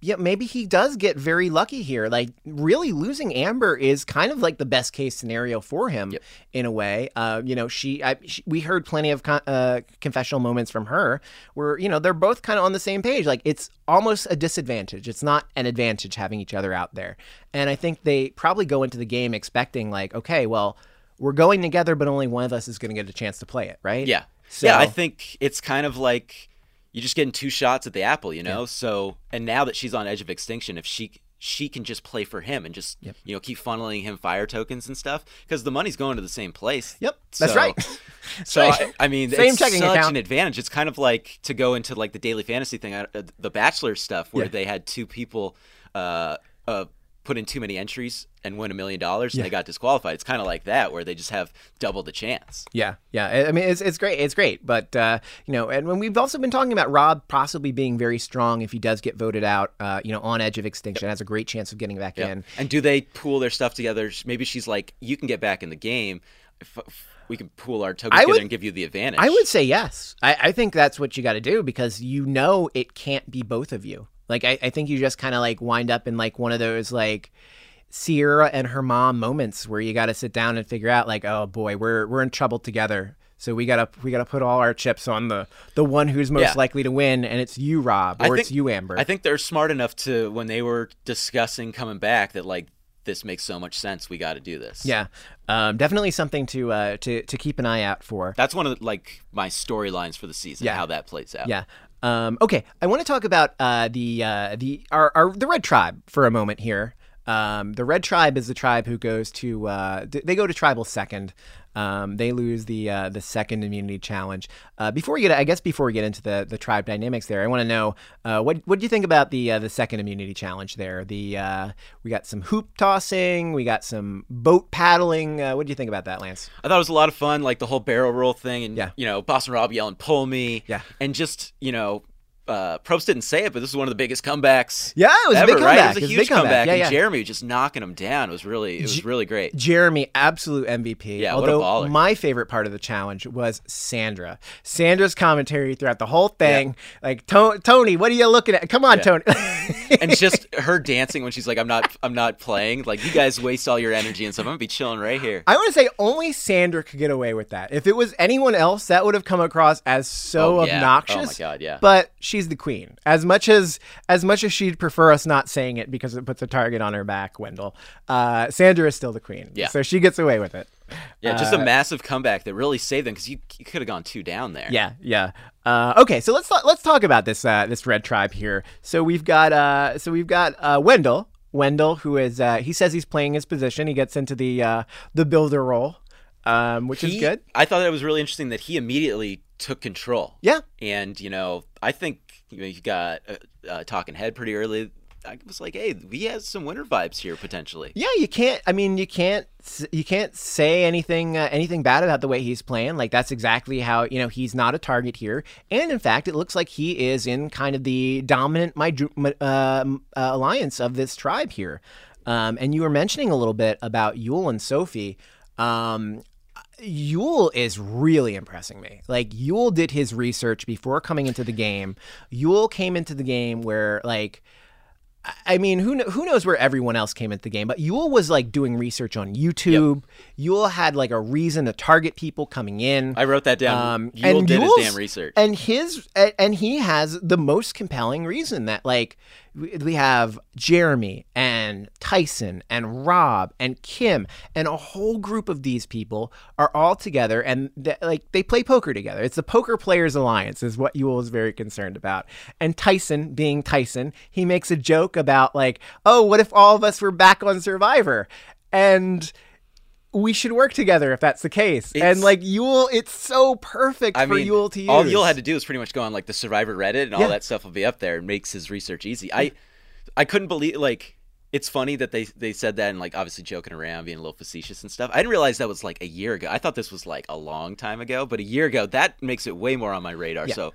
yeah, maybe he does get very lucky here. Like really losing Amber is kind of like the best case scenario for him in a way. Uh, you know, she, I, she we heard plenty of con- uh, confessional moments from her where you know they're both kind of on the same page. Like it's almost a disadvantage. It's not an advantage having each other out there. And I think they probably go into the game expecting like, okay, well, we're going together, but only one of us is going to get a chance to play it, right? Yeah. So, Yeah, I think it's kind of like you're just getting two shots at the apple, you know? So, and now that she's on edge of extinction, if she she can just play for him and just you know keep funneling him fire tokens and stuff because the money's going to the same place. Yep, that's So- right. So right. I, I mean, Same it's checking such account. an advantage. It's kind of like to go into like the daily fantasy thing, uh, uh, the Bachelor stuff, where Yeah. they had two people uh, uh, put in too many entries and win a million dollars, and they got disqualified. It's kind of like that, where they just have double the chance. Yeah, yeah. I- mean, it's it's great. It's great, but uh, you know, and when we've also been talking about Rob possibly being very strong if he does get voted out. Uh, you know, on edge of extinction, has a great chance of getting back Yeah. in. And do they pool their stuff together? Maybe she's like, you can get back in the game. If, if we can pool our tokens together would- and give you the advantage. I would say yes. I, I think that's what you got to do because you know it can't be both of you. Like I, I think you just kind of like wind up in like one of those like Ciera and her mom moments where you got to sit down and figure out like, oh boy, we're we're in trouble together. So we gotta we gotta put all our chips on the the one who's most Yeah. likely to win, and it's you, Rob, or think- it's you, Amber. I think they're smart enough to when they were discussing coming back that like this makes so much sense. We got to do this. Yeah, um, definitely something to uh, to to keep an eye out for. That's one of the, like my storylines for the season. Yeah. How that plays out. Yeah. Um, okay, I want to talk about uh, the uh, the our, our the Red Tribe for a moment here. Um, the Red Tribe is the tribe who goes to uh, they go to tribal second. Um, they lose the uh, the second immunity challenge. Uh, before we get, I guess, before we get into the, the tribe dynamics, there, I want to know uh, what what do you think about the uh, the second immunity challenge? There, the uh, we got some hoop tossing, we got some boat paddling. Uh, what do you think about that, Lance? I thought it was a lot of fun, like the whole barrel roll thing, and Yeah. you know, Boston Rob yelling "pull me," Yeah. and just you know, uh, Probst didn't say it, but this is one of the biggest comebacks. Yeah, it was a ever, big right? comeback. It It was was a a huge big comeback. comeback, Yeah, and. Jeremy just knocking him down. It was really, it was really great. Jeremy, absolute MVP. Yeah, what a Although baller. my favorite part of the challenge was Sandra. Sandra's commentary throughout the whole thing, like "To- Tony, what are you looking at? Come on, Yeah. Tony. and just her dancing when she's like, "I'm not, I'm not playing." Like you guys waste all your energy and stuff. I'm gonna be chilling right here. I want to say only Sandra could get away with that. If it was anyone else, that would have come across as so Oh, yeah. obnoxious. Oh, my God, yeah. But she's the queen. As much as as much as she'd prefer us not saying it because it puts a target on her back, Wendell. Uh, Sandra is still the queen. Yeah. So she gets away with it. Yeah, just a massive comeback that really saved them because you, you could have gone two down there. Yeah, yeah. Uh, okay, so let's talk, let's talk about this uh, this red tribe here. So we've got uh, so we've got uh, Wendell. Wendell, who is uh, he says he's playing his position. He gets into the uh, the builder role, um, which is good. I thought it was really interesting that he immediately took control. Yeah. and you know, I think you know you got uh, uh, talking head pretty early. I was like, hey, we have some winter vibes here potentially. Yeah, you can't. I mean, you can't. You can't say anything uh, anything bad about the way he's playing. Like that's exactly how you know he's not a target here. And in fact, it looks like he is in kind of the dominant my, uh, uh, alliance of this tribe here. Um, and you were mentioning a little bit about Yul and Sophie. Um, Yul is really impressing me. Like Yul did his research before coming into the game. Yul came into the game where like I mean, who who knows where everyone else came into the game? But Yul was like doing research on YouTube. Yul had like a reason to target people coming in. I wrote that down. Um, Yul and did his damn research. and his and and he has the most compelling reason that like we have Jeremy and Tyson and Rob and Kim and a whole group of these people are all together and th- like they play poker together. It's the Poker Players Alliance is what Yul is very concerned about. And Tyson, being Tyson, he makes a joke about like, oh, what if all of us were back on Survivor? And we should work together if that's the case. It's- and like Yul, it's so perfect I for mean, Yul to use. all Yul had to do was pretty much go on like the Survivor Reddit, and all Yeah. that stuff will be up there. and makes his research easy. I, I couldn't believe like it's funny that they they said that and like obviously joking around, being a little facetious and stuff. I didn't realize that was like a year ago. I thought this was like a long time ago, but a year ago that makes it way more on my radar. Yeah. So,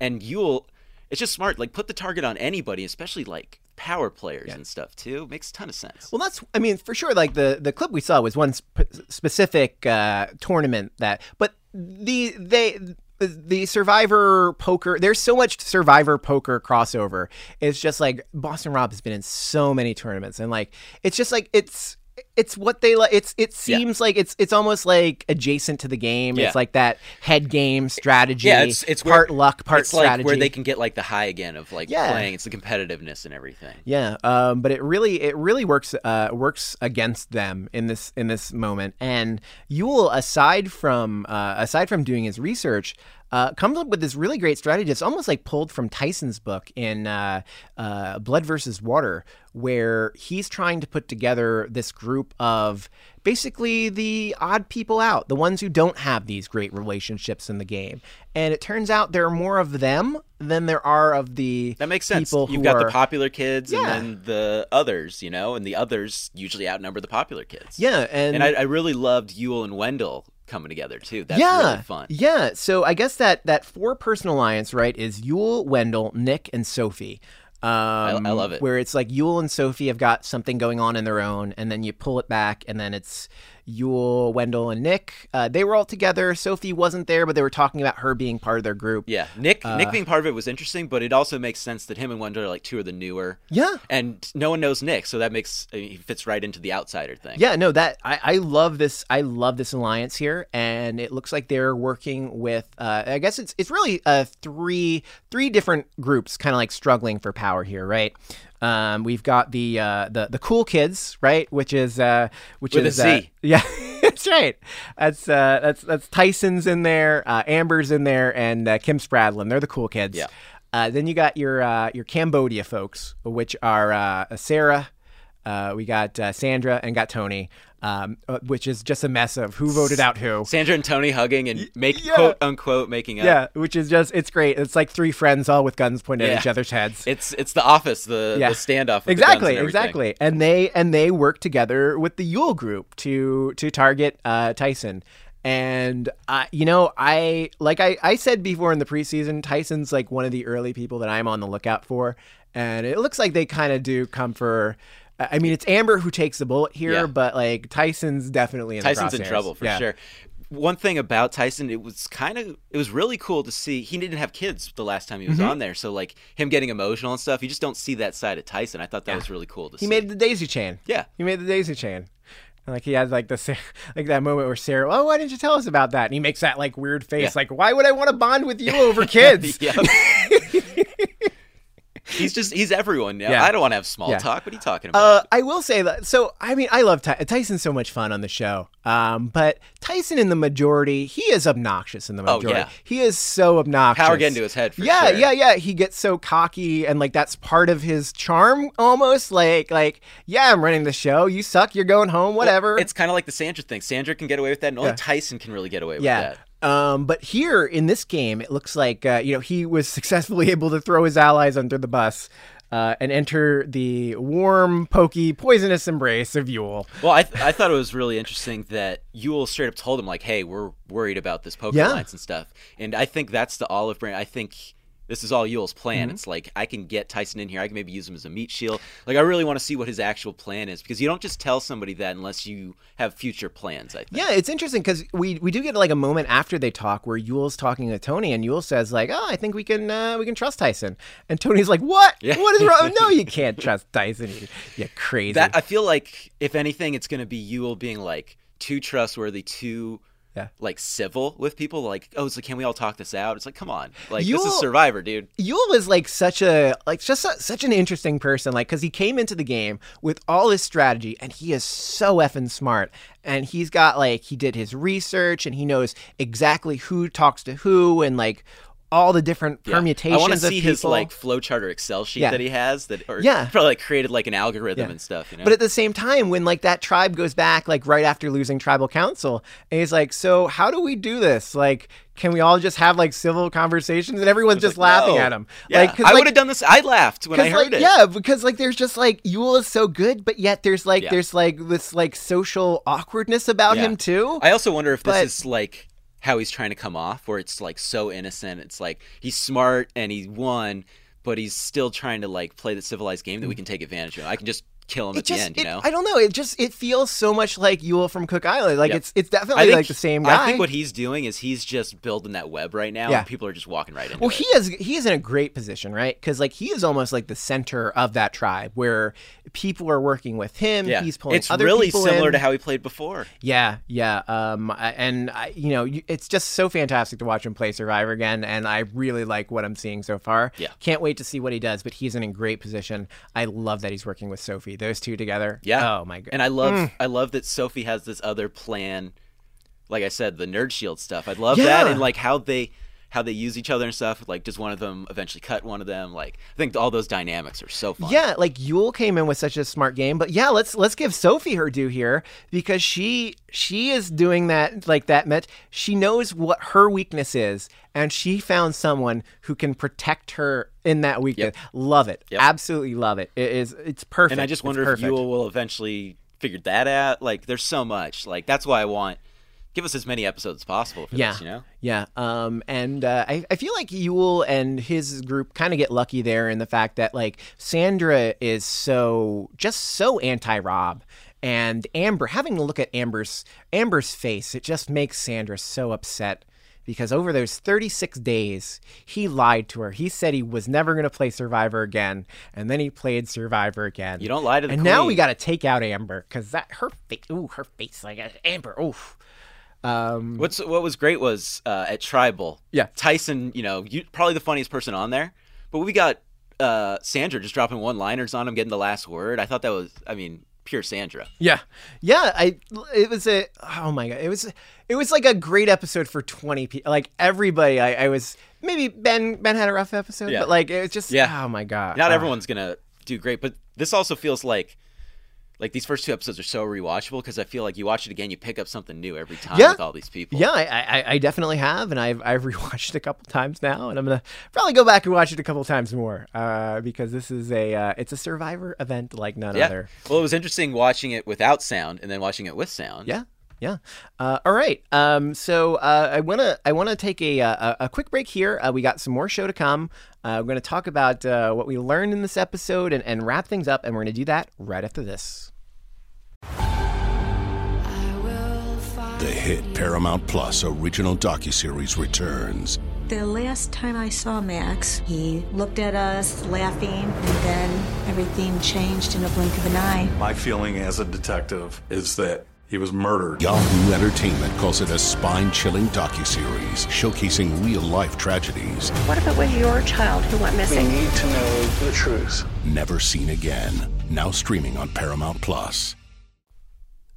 and Yul, it's just smart. Like put the target on anybody, especially like power players and stuff too. Makes a ton of sense. Well, that's I mean for sure. Like the the clip we saw was one sp- specific uh, tournament that, but the they. The Survivor poker, there's so much Survivor poker crossover. It's just like Boston Rob has been in so many tournaments, and like it's just like it's it's what they like. It's it Yeah. seems like it's it's almost like adjacent to the game. Yeah. It's like that head game strategy. Yeah, it's it's part where, luck, part strategy. like where they can get like the high again of like Yeah. playing. It's the competitiveness and everything. Yeah, um, but it really it really works uh, works against them in this in this moment. And Yul, aside from uh, aside from doing his research, uh, comes up with this really great strategy. It's almost like pulled from Tyson's book in uh, uh, Blood versus Water, where he's trying to put together this group of basically the odd people out, the ones who don't have these great relationships in the game. And it turns out there are more of them than there are of the That makes sense. people You've got are, the popular kids Yeah. and then the others, you know, and the others usually outnumber the popular kids. Yeah, and, And I, I really loved Yul and Wendell coming together too. That's yeah, really fun. Yeah. So I guess that that four person alliance, right, is Yul, Wendell, Nick, and Sophie. Um, I love it. Where it's like Yul and Sophie have got something going on in their own, and then you pull it back, and then it's Yul, Wendell, and Nick. Uh, they were all together. Sophie wasn't there, but they were talking about her being part of their group. Yeah, Nick Uh, Nick being part of it was interesting, but it also makes sense that him and Wendell are like two of the newer. Yeah. And no one knows Nick, so that makes I mean, he fits right into the outsider thing. Yeah, no, that I, I love this. I love this alliance here, and it looks like they're working with. Uh, I guess it's it's really uh, three three different groups, kind of like struggling for power here, right? Um, we've got the uh, the the cool kids, right? Which is uh, which With is uh, yeah, that's right. That's uh, that's that's Tyson's in there, uh, Amber's in there, and uh, Kim Spradlin. They're the cool kids. Yeah. Uh, then you got your uh, your Cambodia folks, which are uh, Sarah, Uh, we got uh, Sandra and got Tony, um, uh, which is just a mess of who voted out who. Sandra and Tony hugging and make yeah. quote unquote making up. Yeah, which is just it's great. It's like three friends all with guns pointed Yeah. at each other's heads. It's it's the office, the, Yeah. the standoff. Exactly, and exactly. And they and they work together with the Yul group to to target uh, Tyson. And uh, you know, I like I, I said before in the preseason, Tyson's like one of the early people that I'm on the lookout for, and it looks like they kind of do come for. I mean, it's Amber who takes the bullet here, Yeah. but like Tyson's definitely in the Tyson's in trouble for Yeah. sure. One thing about Tyson, it was kind of, it was really cool to see. He didn't have kids the last time he Mm-hmm. was on there, so like him getting emotional and stuff, you just don't see that side of Tyson. I thought that was really cool to He see. made the daisy chain. Yeah. He made the daisy chain. And like he had like the like that moment where Sarah, oh, why didn't you tell us about that? And he makes that like weird face, Yeah. like, why would I want to bond with you over kids? He's just he's everyone now. Yeah. I don't want to have small Yeah. talk. What are you talking about? Uh, I will say that. So, I mean, I love Ty- Tyson's so much fun on the show. Um, but Tyson in the majority, he is obnoxious in the Oh, majority. yeah. He is so obnoxious. Power getting to his head, for yeah, sure. yeah, yeah. He gets so cocky, and like that's part of his charm, almost. Like, like, yeah, I'm running the show. You suck. You're going home. Whatever. It's kind of like the Sandra thing. Sandra can get away with that, and only Yeah. Tyson can really get away with Yeah. that. Um, but here in this game, it looks like uh, you know he was successfully able to throw his allies under the bus uh, and enter the warm, pokey, poisonous embrace of Yul. Well, I, th- I thought it was really interesting that Yul straight up told him like, "Hey, we're worried about this Pokemon Yeah. Alliance and stuff," and I think that's the olive branch. I think this is all Yul's plan. Mm-hmm. It's like I can get Tyson in here. I can maybe use him as a meat shield. Like I really want to see what his actual plan is because you don't just tell somebody that unless you have future plans. I think. Yeah, it's interesting because we we do get like a moment after they talk where Yul's talking to Tony and Yul says like, "Oh, I think we can uh, we can trust Tyson," and Tony's like, "What? Yeah. What is wrong? no, you can't trust Tyson. You, you crazy." That I feel like if anything, it's going to be Yul being like too trustworthy, too. Yeah. Like civil with people, like oh, so can we all talk this out? It's like come on, like this is Survivor, dude. Yul is like such a like just a, such an interesting person like because he came into the game with all his strategy and he is so effing smart and he's got like he did his research and he knows exactly who talks to who and like all the different Yeah. permutations I want to see his like flowchart or Excel sheet Yeah. that he has that, or Yeah. probably like created like an algorithm Yeah. and stuff. You know, But at the same time, when like that tribe goes back, like right after losing tribal council, and he's like, "So how do we do this? Like, can we all just have like civil conversations?" And everyone's just like, laughing no. at him. yeah, like, I like- would have done this. I laughed when I heard like, it. Yeah, because like there's just like Yul is so good, but yet there's like there's like this like social awkwardness about him too. I also wonder if this is like how he's trying to come off, where it's like so innocent. It's like he's smart and he won, but he's still trying to like play the civilized game that we mm. can take advantage of. I can just kill him it at just the end, you know. I don't know. It just it feels so much like Yul from Cook Island. Like Yeah. it's it's definitely think- like the same guy. I think what he's doing is he's just building that web right now, Yeah. and people are just walking right into Well, it. he is he is in a great position, right? Because like he is almost like the center of that tribe, where people are working with him. yeah, He's pulling it's really similar in. to how he played before. Yeah, yeah. Um, and I, you know, it's just so fantastic to watch him play Survivor again, and I really like what I'm seeing so far. Yeah. can't wait to see what he does. But he's in a great position. I love that he's working with Sophie. Those two together. Yeah. Oh my god. And I love Mm. I love that Sophie has this other plan. Like I said, the nerd shield stuff. I love that and like how they how they use each other and stuff. Like does one of them eventually cut one of them? Like I think all those dynamics are so fun. Yeah, like Yul came in with such a smart game, but yeah, let's let's give Sophie her due here because she she is doing that like that met. She knows what her weakness is, and she found someone who can protect her in that weakness. Love it, Yep. absolutely love it. It is it's perfect. And I just wonder if. Yul will eventually figure that out. Like there's so much. Like that's why I want give us as many episodes as possible for yeah, this, you know? yeah. Um, and uh, I, I feel like Yule and his group kind of get lucky there in the fact that like Sandra is so just so anti-Rob, and Amber having to look at Amber's Amber's face, it just makes Sandra so upset. Because over those 36 days, he lied to her. He said he was never going to play Survivor again, and then he played Survivor again. You don't lie to the And now we got to take out Amber because that her face. Ooh, her face like Amber. Oof. Um, What's what was great was uh, at Tribal. Yeah. Tyson, you know, you, probably the funniest person on there, but we got uh, Sandra just dropping one-liners on him, getting the last word. I thought that was, I mean, pure Sandra. Yeah, yeah. I it was a oh my god, it was it was like a great episode for twenty people. Like everybody, I, I was maybe Ben Ben had a rough episode, Yeah. but like it was just Yeah. oh my god. Not Ah. everyone's gonna do great, but this also feels like like these first two episodes are so rewatchable because I feel like you watch it again, you pick up something new every time Yeah. with all these people. Yeah, I, I, I definitely have, and I've I've rewatched it a couple times now, and I'm gonna probably go back and watch it a couple times more uh, because this is a uh, it's a Survivor event like none Yeah. other. Well, it was interesting watching it without sound and then watching it with sound. Yeah. Yeah. Uh, all right. Um, so uh, I wanna I wanna take a a, a quick break here. Uh, we got some more show to come. Uh, we're gonna talk about uh, what we learned in this episode and, and wrap things up, and we're gonna do that right after this. The hit Paramount Plus original docuseries returns. The last time I saw Max, he looked at us laughing, and then everything changed in a blink of an eye. My feeling as a detective is that he was murdered. Yahoo Entertainment calls it a spine-chilling docu-series showcasing real-life tragedies What if it was your child who went missing? We need to know the truth. never seen again. Now streaming on Paramount Plus.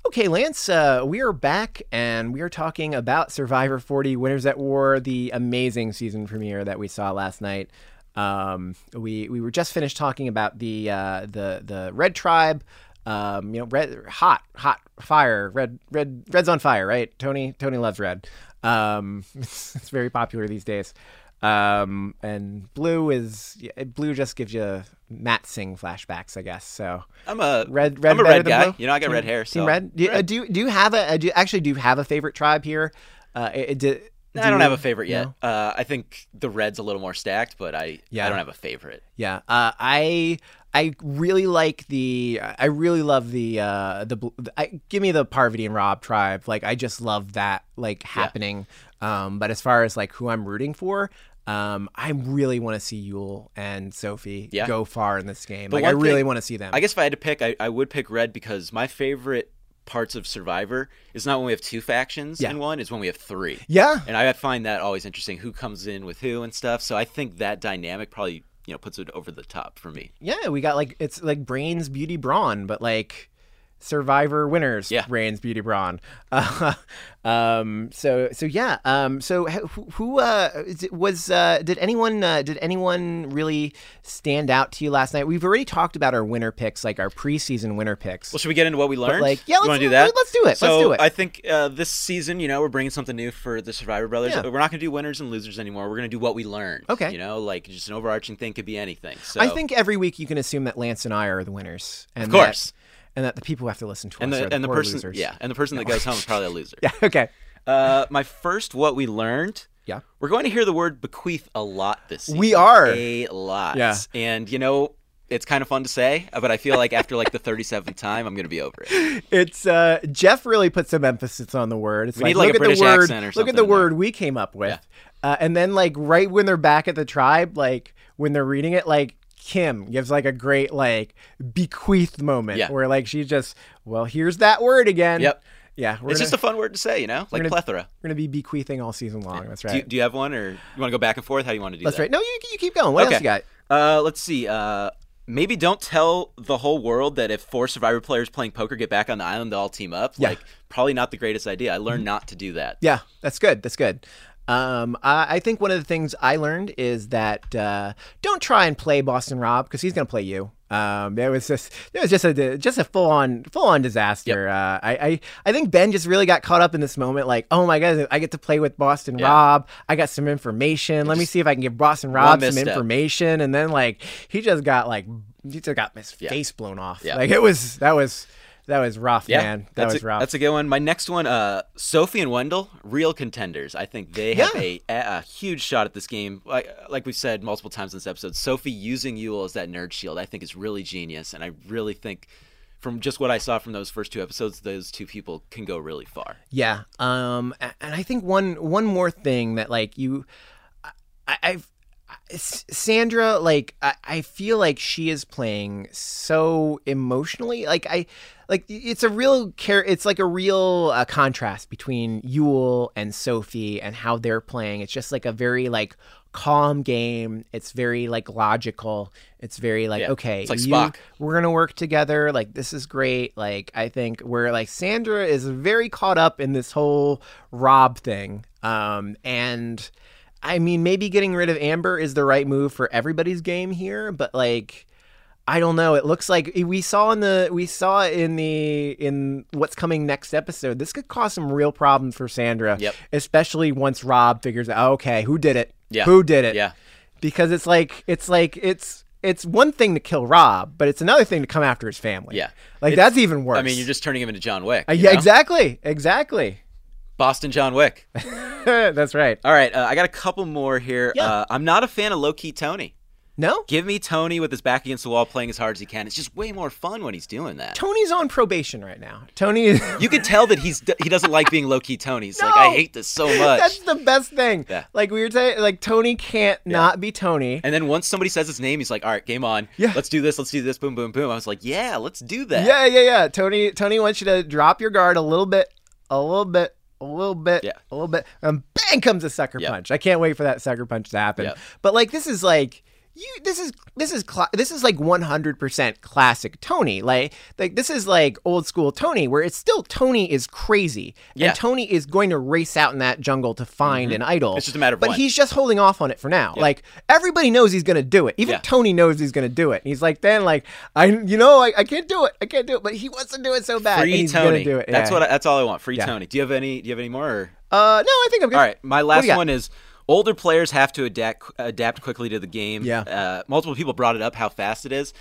Okay, Lance, uh, we are back and we are talking about Survivor 40 Winners at War, the amazing season premiere that we saw last night. Um, we we were just finished talking about the uh, the the Red Tribe. Um, you know, red hot hot fire red red red's on fire, right? Tony Tony loves red. Um, it's, it's very popular these days. Um, and blue is yeah, blue just gives you Matt Sing flashbacks, I guess. So I'm a red. Red I'm a red guy. blue? You know, I got Team- red hair. So red. Do you, uh, do you do you have a do you, actually do you have a favorite tribe here? Uh, it, it, do, I don't you- have a favorite yet. no? Uh, I think the red's a little more stacked, but I Yeah. I don't have a favorite. Yeah, uh, I I really like the I really love the uh, the, I, give me the Parvati and Rob tribe. Like I just love that like happening. Um, but as far as like who I'm rooting for. Um, I really want to see Yul and Sophie Yeah. go far in this game. But Like I really thing- want to see them. I guess if I had to pick, I, I would pick red because my favorite parts of Survivor is not when we have two factions Yeah. in one, is when we have three. Yeah. And I find that always interesting who comes in with who and stuff. So I think that dynamic probably, you know, puts it over the top for me. Yeah, we got like it's like Brains Beauty Brawn, but like Survivor winners. Yeah. Brains Beauty Brawn. Uh, um. So so yeah. Um. So who, who uh was uh did anyone uh, did anyone really stand out to you last night? We've already talked about our winner picks, like our preseason winner picks. Well, should we get into what we But, learned? like, yeah, let's- to do that? let's do it. Let's So do it. I think uh, this season, you know, we're bringing something new for the Survivor Brothers. Yeah. We're not going to do winners and losers anymore. We're going to do what we learned. Okay. You know, like just an overarching thing could be anything. So I think every week you can assume that Lance and I are the winners, and Of course. that, and that the people who have to listen to and us the are and the person, losers. yeah, and the person that goes home is probably a loser. yeah. Okay. Uh, my first, what we learned. Yeah. We're going to hear the word bequeath a lot this season. We are. a lot. Yeah. And you know, it's kind of fun to say, but I feel like after like the 37th time, I'm going to be over it. It's uh Jeff really put some emphasis on the word. It's We like, need, like, look a at British the word, accent or look at the word we came up with, uh, and then like right when they're back at the tribe, like when they're reading it, like Kim gives like a great like bequeath moment Yeah. where like she just well here's that word again. Yep. Yeah, we're it's gonna, just a fun word to say, you know, like gonna- plethora. we're gonna be bequeathing all season long. That's right. Do you, do you have one, or you want to go back and forth? How do you want to do That's that? That's right. No, you you keep going. What okay. else you got? Uh, let's see. Uh, maybe don't tell the whole world that if four Survivor players playing poker get back on the island, they'll all team up. Yeah. Like, probably not the greatest idea. I learned not to do that. Yeah, that's good. That's good. Um, I, I think one of the things I learned is that uh, don't try and play Boston Rob because he's going to play you. Um, it was just it was just a just a full on full on disaster. Uh, I, I I think Ben just really got caught up in this moment. Like, oh my god, I get to play with Boston Yeah. Rob. I got some information. Let me see if I can give Boston Rob some information. And then like he just got like he just got his Yeah. face blown off. Yeah. Like it was that was that was rough, Yeah, man. That was a, rough. That's a good one. My next one, uh, Sophie and Wendell, real contenders. I think they have a, a huge shot at this game. Like, like we've said multiple times in this episode, Sophie using Yul as that nerd shield, I think is really genius, and I really think. From just what I saw from those first two episodes, those two people can go really far. Yeah. Um, and I think one one more thing that like you, I, I've Sandra, like I, I feel like she is playing so emotionally. Like I, like it's a real care. It's like a real uh, contrast between Yul and Sophie and how they're playing. It's just like a very like calm game. It's very like logical. It's very like Yeah, okay, it's like you- Spock. we're gonna work together. Like this is great. Like I think we're like Sandra is very caught up in this whole Rob thing. Um, and I mean maybe getting rid of Amber is the right move for everybody's game here, but like I don't know. It looks like we saw in the we saw in the in what's coming next episode. This could cause some real problems for Sandra. Yep. Especially once Rob figures out, okay, who did it? Yeah. Who did it? Yeah. Because it's like it's like it's it's one thing to kill Rob, but it's another thing to come after his family. Yeah. Like It's- that's even worse. I mean, you're just turning him into John Wick. Uh, yeah, know? exactly, exactly. Boston John Wick. that's right. All right, uh, I got a couple more here. Yeah. Uh, I'm not a fan of low key Tony. No, Give me Tony with his back against the wall playing as hard as he can. It's just way more fun when he's doing that. Tony's on probation right now. Tony is. You can tell that he's he doesn't like being low key Tony. He's like, I hate this so much. That's the best thing. Yeah. Like we were saying, like Tony can't not be Tony. And then once somebody says his name, he's like, "All right, game on. Yeah. let's do this. Let's do this. Boom, boom, boom." I was like, "Yeah, let's do that." Yeah, yeah, yeah. Tony, Tony wants you to drop your guard a little bit, a little bit, a little bit, Yeah. a little bit, and bang comes a sucker Yep. punch. I can't wait for that sucker punch to happen. Yep. But like, this is like. You, this is this is cla- this is like 100% classic Tony. Like like this is like old school Tony where it's still Tony is crazy. Yeah. And Tony is going to race out in that jungle to find an idol. It's just a matter of But he's just holding off on it for now. Like everybody knows he's going to do it. Even Yeah. Tony knows he's going to do it. And he's like, then like I you know I, I can't do it. I can't do it. But he wants to do it so bad. Free Tony. do it. That's Yeah. what. I, that's all I want. Free Yeah. Tony. Do you have any? Do you have any more? Or? Uh, no, I think I'm good. All right, my last one is older players have to adapt adapt quickly to the game. Yeah. Uh, multiple people brought it up how fast it is,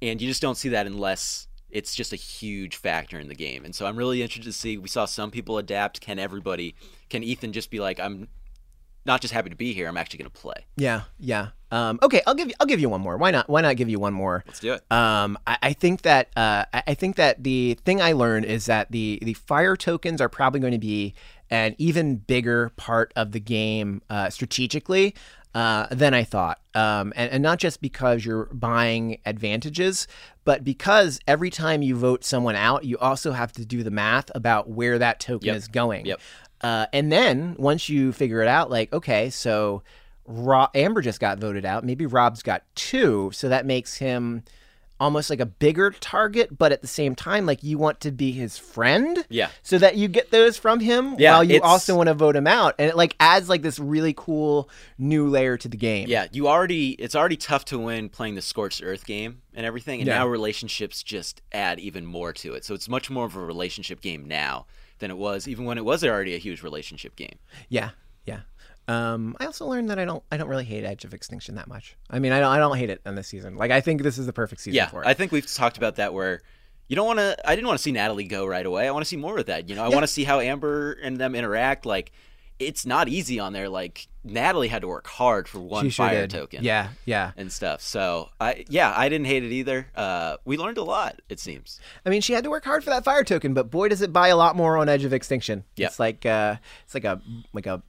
and you just don't see that unless it's just a huge factor in the game. And so I'm really interested to see. We saw some people adapt. Can everybody? Can Ethan just be like, I'm not just happy to be here. I'm actually going to play. Yeah, yeah. Um, okay, I'll give you. I'll give you one more. Why not? Why not give you one more? Let's do it. Um, I, I think that uh, I I think that the thing I learned is that the the fire tokens are probably going to be an even bigger part of the game uh, strategically uh, than I thought, um, and, and not just because you're buying advantages, but because every time you vote someone out, you also have to do the math about where that token Yep. is going. Yep. Uh, and then once you figure it out, like, okay, so Ro- Amber just got voted out. Maybe Rob's got two. So that makes him almost like a bigger target, but at the same time, like you want to be his friend. Yeah. So that you get those from him Yeah, while you it's- also want to vote him out. And it like adds like this really cool new layer to the game. Yeah, you already it's already tough to win playing the scorched earth game and everything, and Yeah. now relationships just add even more to it. So it's much more of a relationship game now than it was even when it was already a huge relationship game. Yeah. Yeah. Um, I also learned that I don't I don't really hate Edge of Extinction that much. I mean, I don't I don't hate it in this season. Like I think this is the perfect season yeah, for it. I think we've talked about that where you don't want to. I didn't want to see Natalie go right away. I want to see more of that. You know, I want to see how Amber and them interact. Like, it's not easy on there. Like Natalie had to work hard for one sure fire did. token. Yeah, yeah. and stuff. So I yeah, I didn't hate it either. Uh, we learned a lot. It seems. I mean, she had to work hard for that fire token, but boy, does it buy a lot more on Edge of Extinction. Yeah. It's like uh, it's like a like a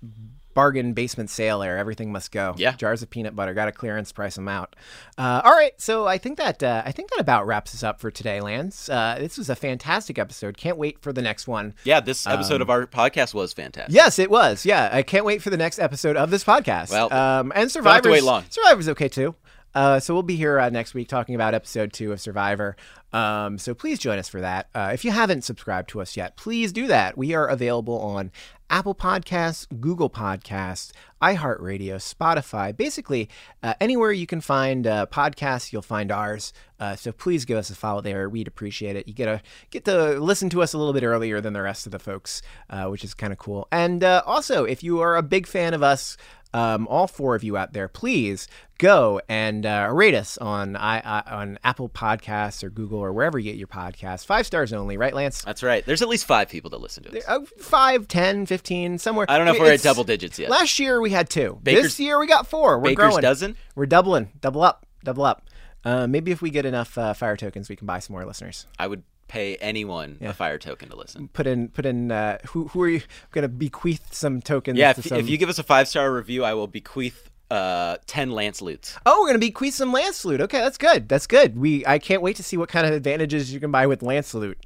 bargain basement sale air. Everything must go. Yeah. Jars of peanut butter. Got a clearance price them out. Uh, all right, so I think that uh, I think that about wraps us up for today, Lance. Uh, this was a fantastic episode. Can't wait for the next one. Yeah, this episode Um, of our podcast was fantastic. Yes, it was. Yeah, I can't wait for the next episode of this podcast. Well, um, and Survivor's to wait long. Survivor's okay too. Uh, so we'll be here uh, next week talking about episode two of Survivor. Um, so please join us for that. Uh, if you haven't subscribed to us yet, please do that. We are available on Apple Podcasts, Google Podcasts, iHeartRadio, Spotify, basically uh, anywhere you can find uh, podcasts, you'll find ours. Uh, so please give us a follow there. We'd appreciate it. You get a get to listen to us a little bit earlier than the rest of the folks, uh, which is kind of cool. And uh, also, if you are a big fan of us, um, all four of you out there, please go and uh, rate us on I, I, on Apple Podcasts or Google or wherever you get your podcasts. Five stars only, right, Lance? That's right. There's at least five people that listen to us. Uh, five, ten, fifteen, somewhere. I don't know if we're at double digits yet. Last year we had two. Baker's- this year we got four. We're Baker's growing. dozen? We're doubling. Double up. Double up. Uh, maybe if we get enough uh, fire tokens, we can buy some more listeners. I would pay anyone Yeah. a fire token to listen. Put in, put in. Uh, who, who are you going to bequeath some tokens? Yeah, to if, some... if you give us a five star review, I will bequeath uh, ten Lance Lutes. Oh, we're gonna bequeath some Lance Salute. Okay, that's good. That's good. We I can't wait to see what kind of advantages you can buy with Lance Salute.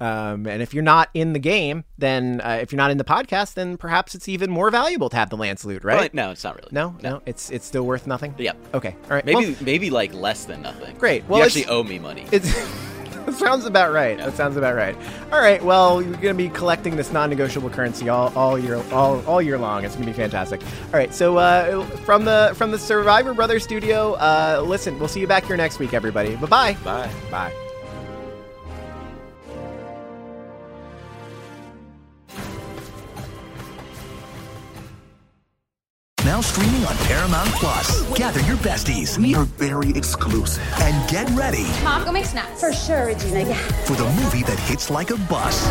Um, and if you're not in the game, then uh, if you're not in the podcast, then perhaps it's even more valuable to have the Lance Salute, right? Well, no, it's not really. No, no, it's it's still worth nothing. Yep. Okay. All right. Maybe Well, maybe like less than nothing. Great. Well, you actually owe me money. it's that sounds about right. That sounds about right. All right. Well, you're going to be collecting this non-negotiable currency all, all year all, all year long. It's going to be fantastic. All right. So uh, from the from the Survivor Brothers studio, uh, listen. We'll see you back here next week, everybody. Bye-bye. Bye. Bye. Now streaming on Paramount Plus. Gather your besties. We are very exclusive. And get ready Mom, go make snacks. For sure, Regina. Yeah. for the movie that hits like a bus.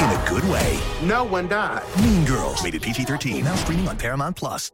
In a good way. No one died. Mean Girls. Rated PG 13. Now streaming on Paramount Plus.